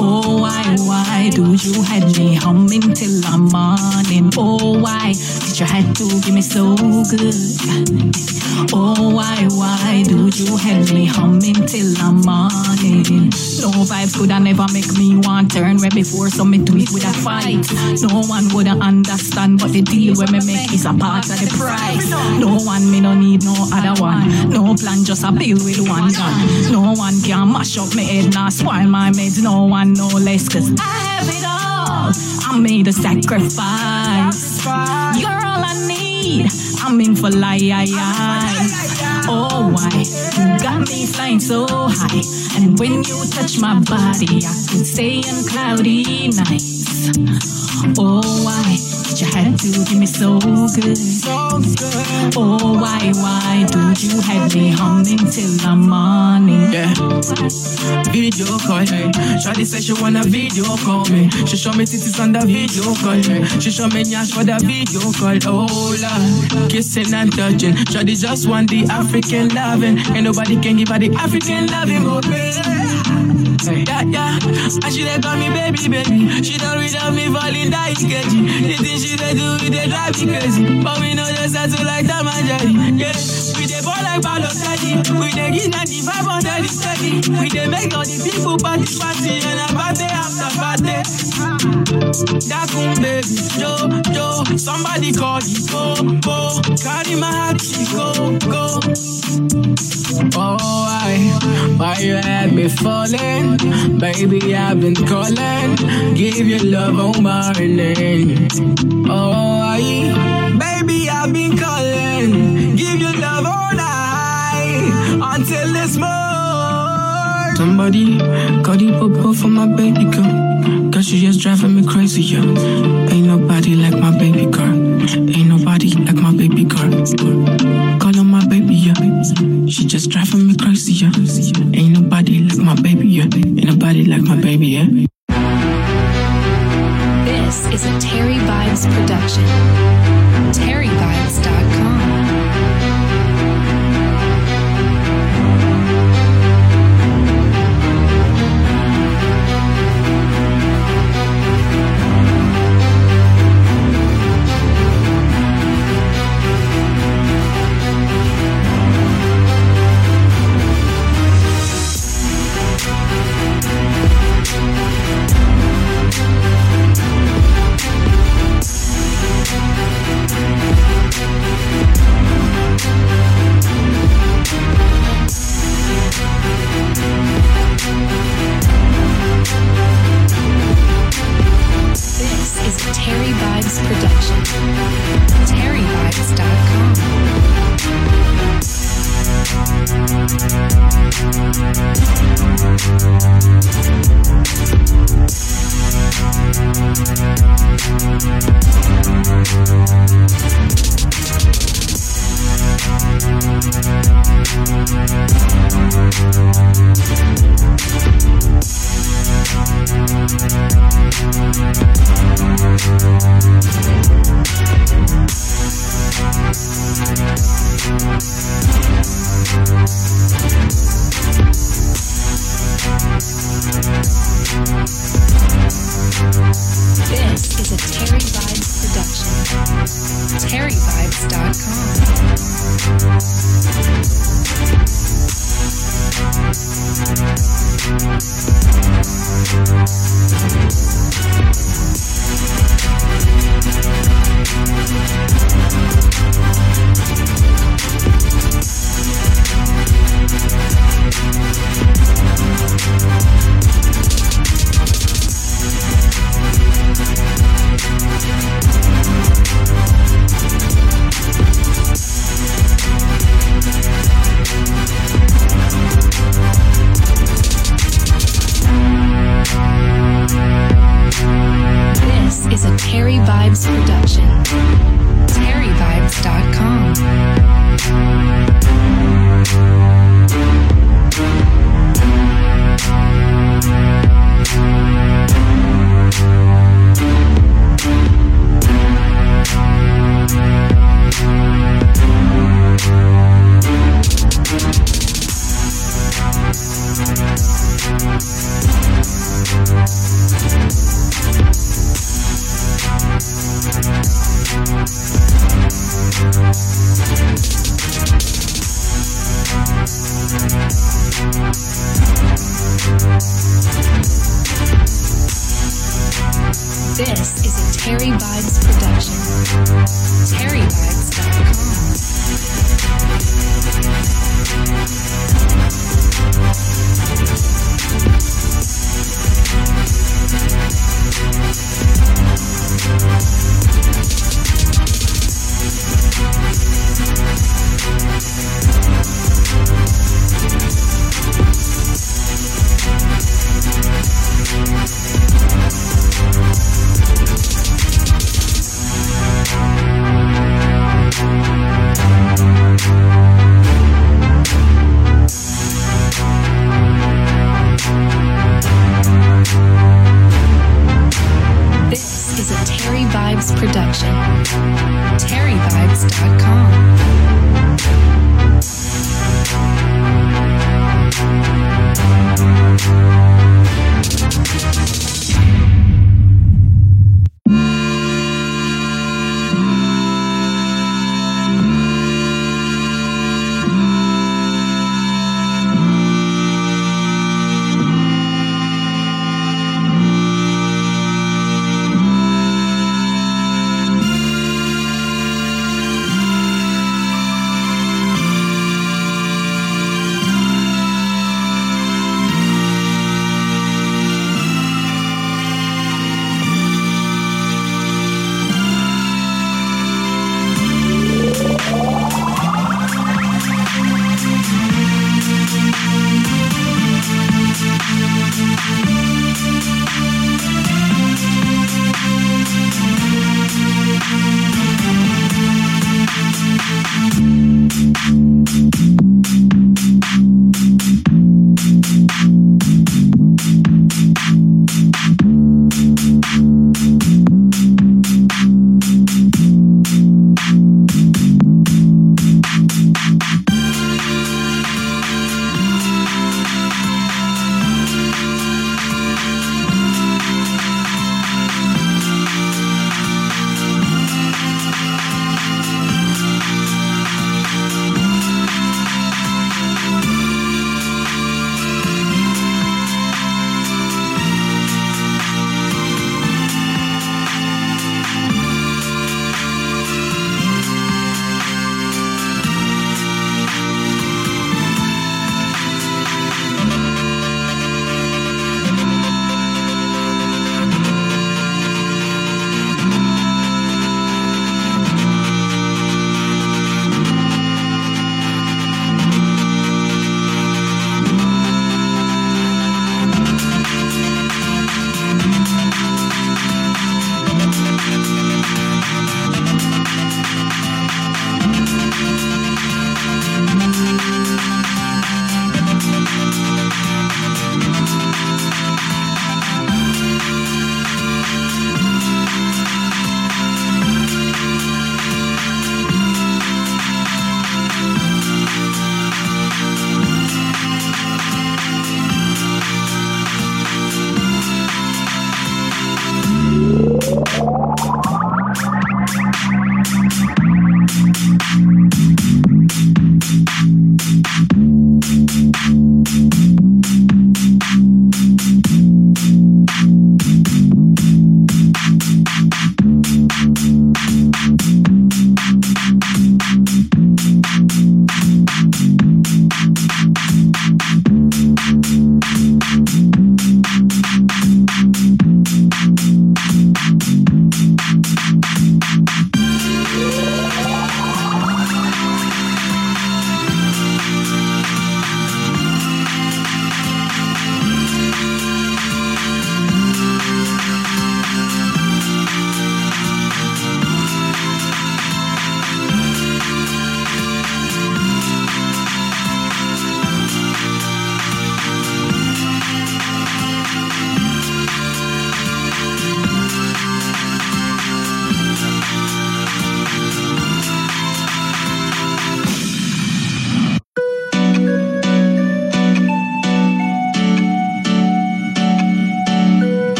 Oh, why, why do you have me humming till the morning? Oh, why did you have to give me so good? Oh, why, why do you have me humming till the morning? No vibes could I never make me want to turn where before, so me do it with a fight. No one would understand, but the deal where me make is a part of the price. No one me no need no other one. No plan, just a bill with one gun. No one can mash up me head, nah spoil my meds. No one no less, cause I have it all. I made a sacrifice. You're all I need. I'm in for life. Oh, why? You got me flying so high. And when you touch my body, I can stay in cloudy nights. Oh, why you had to give me so good? Oh, why, why do you have me humming till the morning? Yeah. Video call. Shawty say she wanna video call me. She show me titties on the video call. She show me nyash for the video call. Oh Lord, kissing and touching. Shawty just want the African loving. Ain't nobody can give her the African loving oh, but me. Yeah, yeah. And she they call me baby, baby. She don't read of me falling die. The thing she they do, it they drive me crazy. But we know just settle like Tom my Jerry. Yeah, ball like Balotelli. We they give 95 on the steady. We they make all the people party party and a party after party. Dakun baby, yo, yo, somebody call you, go, go, carry my heart, go, go. Oh, why, why you had me falling? Baby, I've been calling, give your love on morning. Oh, why, baby, I've been this morning. Somebody call the popo for my baby girl. Cause she just driving me crazy, yeah. Ain't nobody like my baby girl. Ain't nobody like my baby girl. Call her my baby, yeah. She just driving me crazy, yeah. Ain't nobody like my baby, yeah. Ain't nobody like my baby, yeah. This is a Terry Vibes production. TerryVibes.com.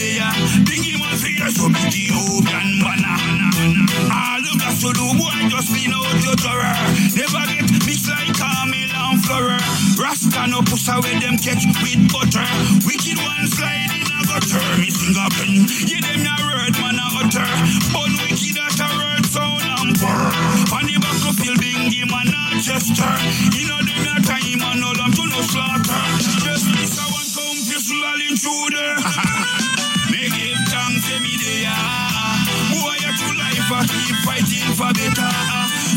man for you, so me the hope and banner. All you got to do, boy, just clean out your terror. Never get mixed like Camille and Florer. Rasta no push away them catch with butter. Wicked one slide in a gutter. Me sing up and yeah, them a word man a utter. Bun wicked at a word sound and purr. On the back of field bingy man a gesture. You know fighting for better.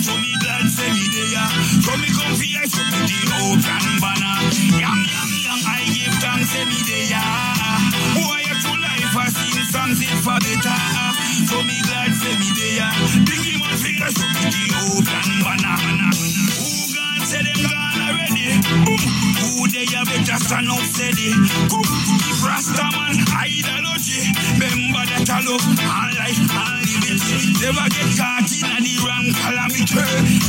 So me glad say me there. So me come for you, so me the hope and banner. Young, young, young, I give thanks every day. ah. Boy, your true life I songs it for better. So me glad say me there. Biggie man you, so me the hope and banner. Who gone say them gone already? Boom. Who they a better stand up steady? Come, keep Rasta man ideology. I love all life liberty. Never get caught in the wrong calamity.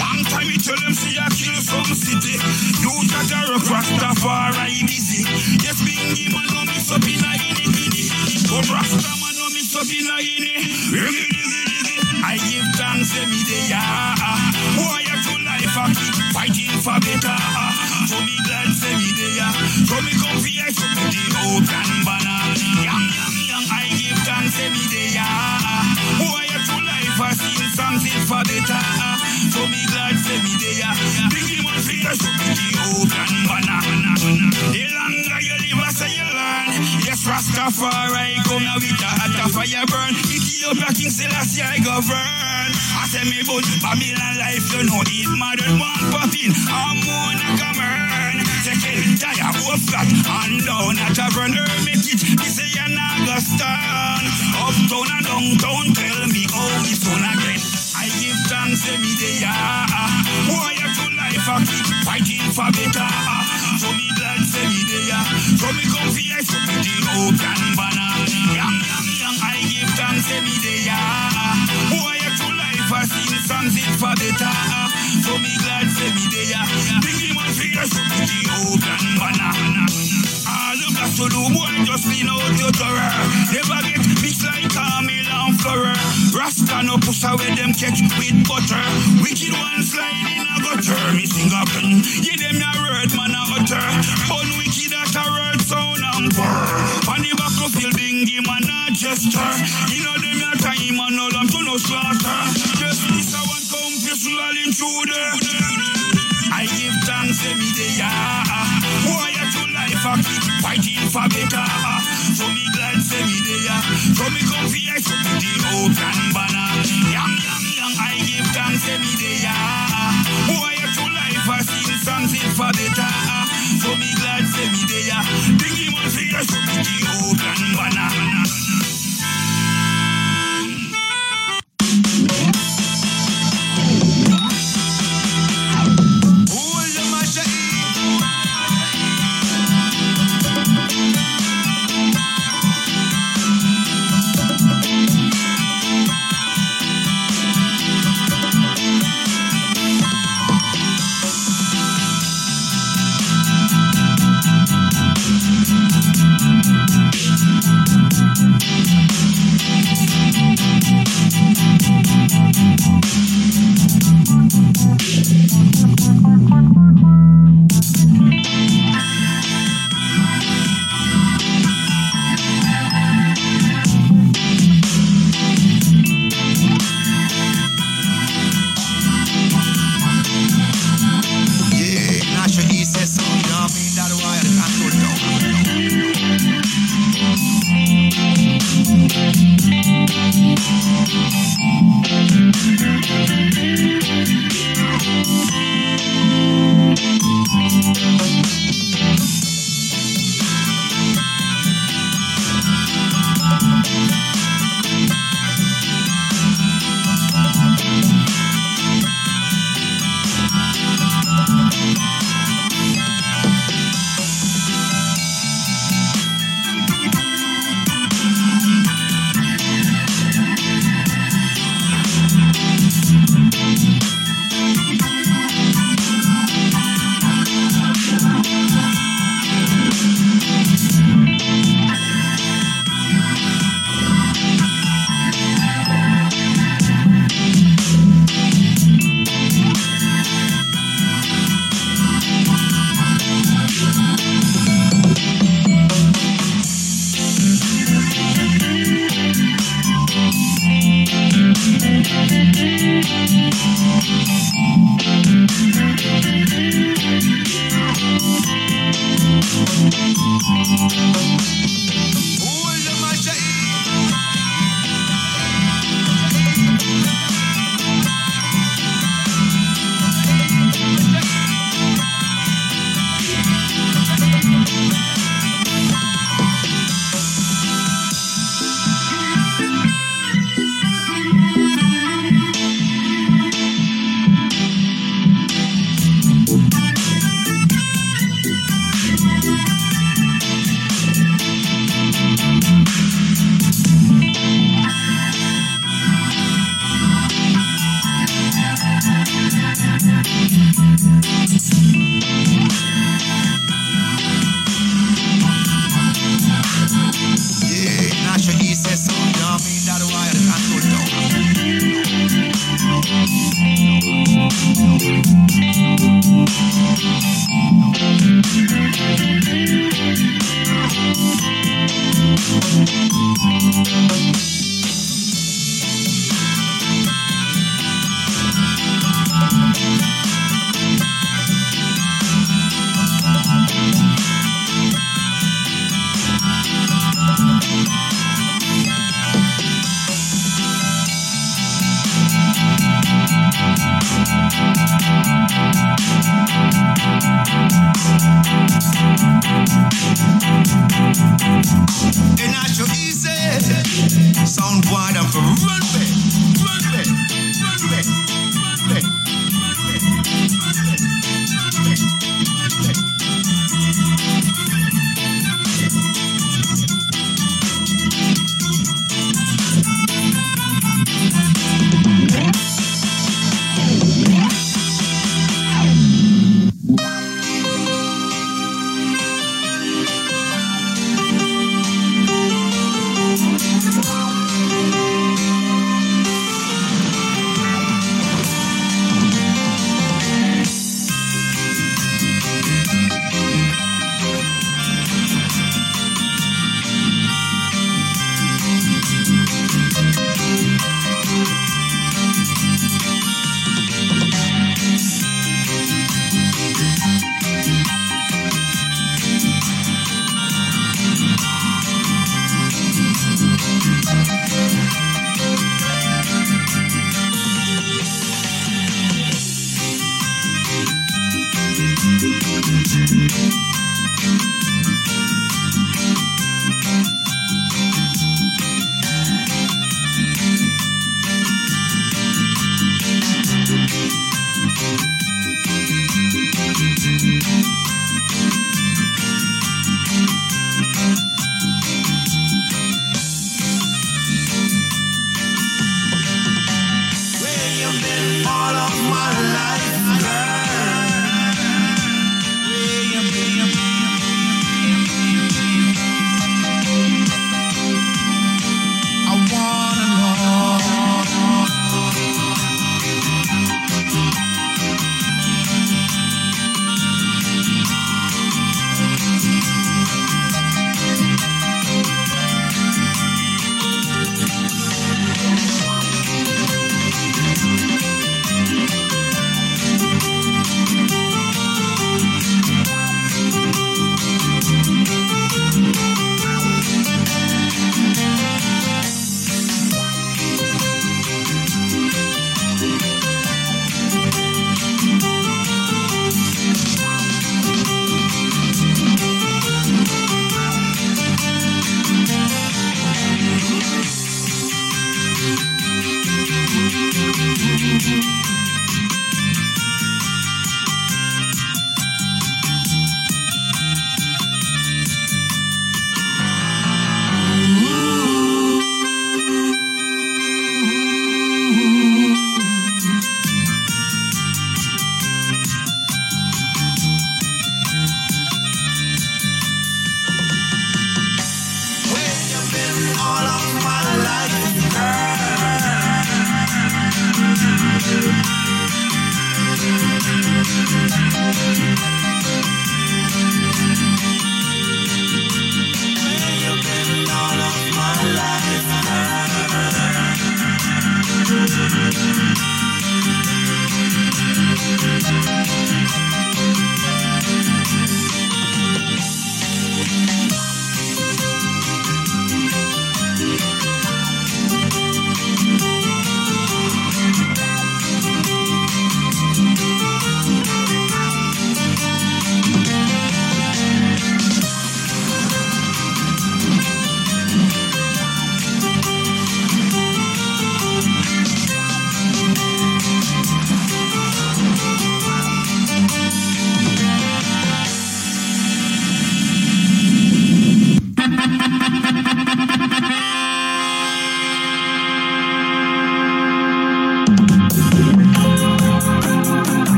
Long time me tell them see I kill some city. You that a rock Rastafari busy. Yes, bingy man no miss up in a ini ini. But Rasta man no miss up in a diggy. I give thanks every day. ah, ah. Boy, your true life I keep fighting for better. So me glad me there. So me come so me the hope and banner. Every day. ah. Boy, your true life I songs it for better. So me glad say me there. Biggie man for you, so me the hope and. The longer you live, I say you learn. Yes, Rastafari come now with a hot fire burn. Ethiopia King Selassie I govern. I say me but Babylon life, you know it modern one popping. I'm on a common. Tire, go flat, and down at a burn. Make it, me say you're not gonna. Uptown and downtown, tell me how we soon again. I give thanks every day, your true life, I keep fighting for better. So me glad me there. So me come for you, so me the hope and banner. Young, young, young, I give thanks every day, your true life, I sing songs it for better. So me glad say me there. Biggie man you, so me the hope and banner. All you got to do, boy, just clean out your terror. Never get mixed like Camille and Florer. Rasta no push away them catch with butter. Wicked one slide in a gutter. Me sing up and yeah, them a word man a utter. Bun wicked at a word sound and purr. On the back of bingy man a gesture. You know them a time and all them to no slaughter. One pistol intruder. I give thanks every day, ah. Boy, your true life I keep fighting for better. So me glad say me. So me come for you, so me the hope and banner. Young, young, young, I give thanks every day, ah. Boy, your true life I sing songs for better. So me glad say me there. Biggie man for you, so me the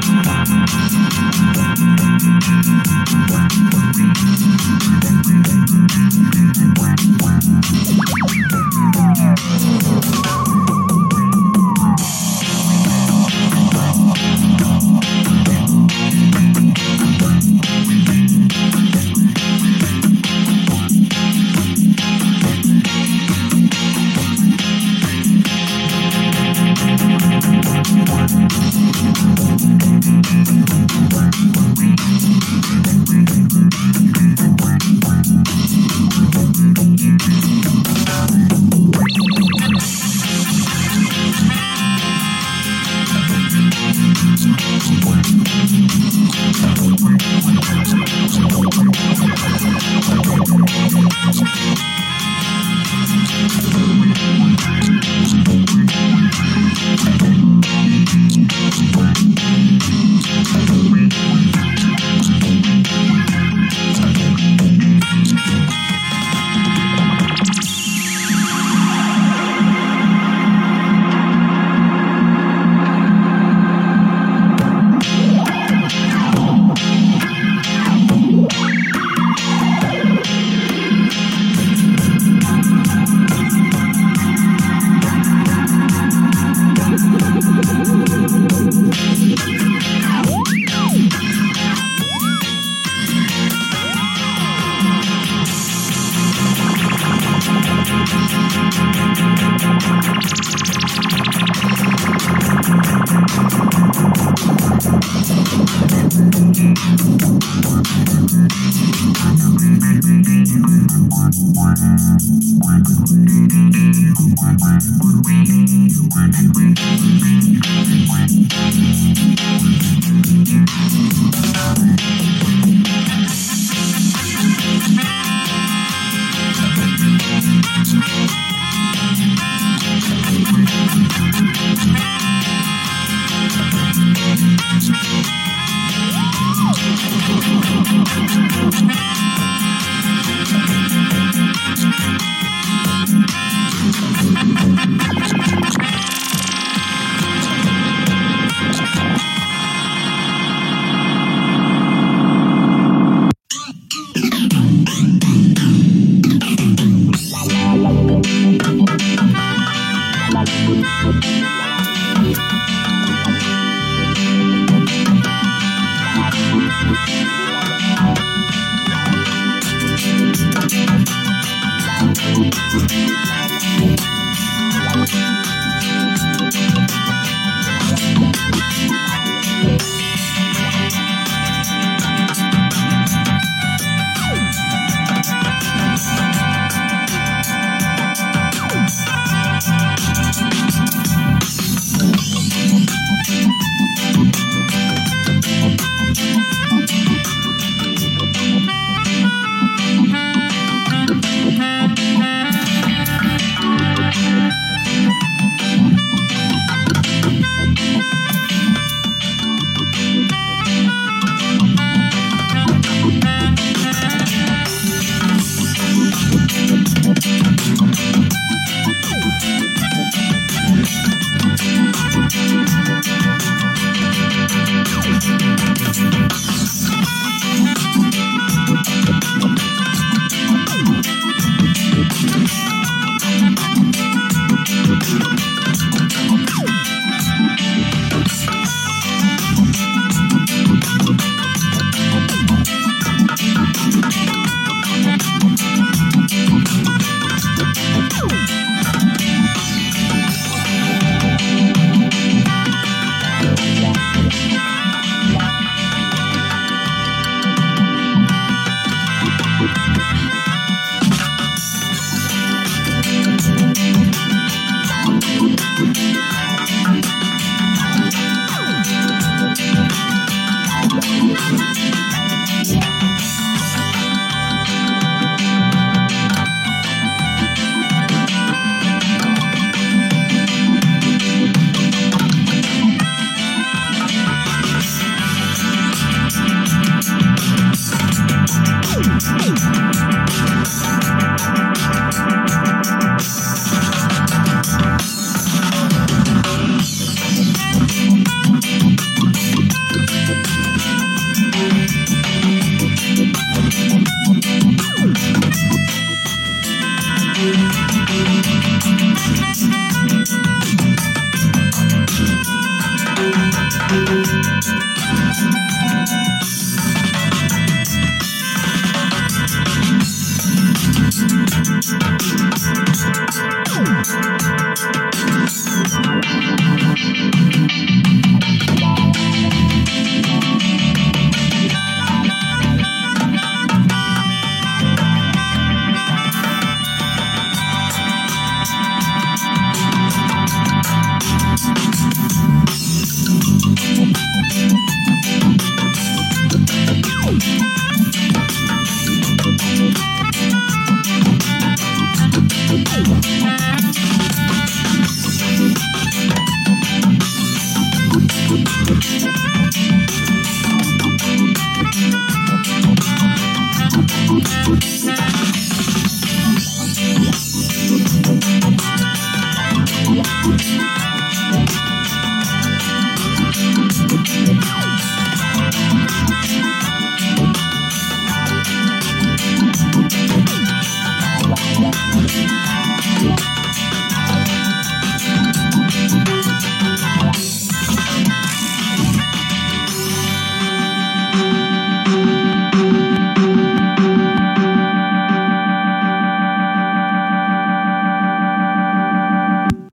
Thank you.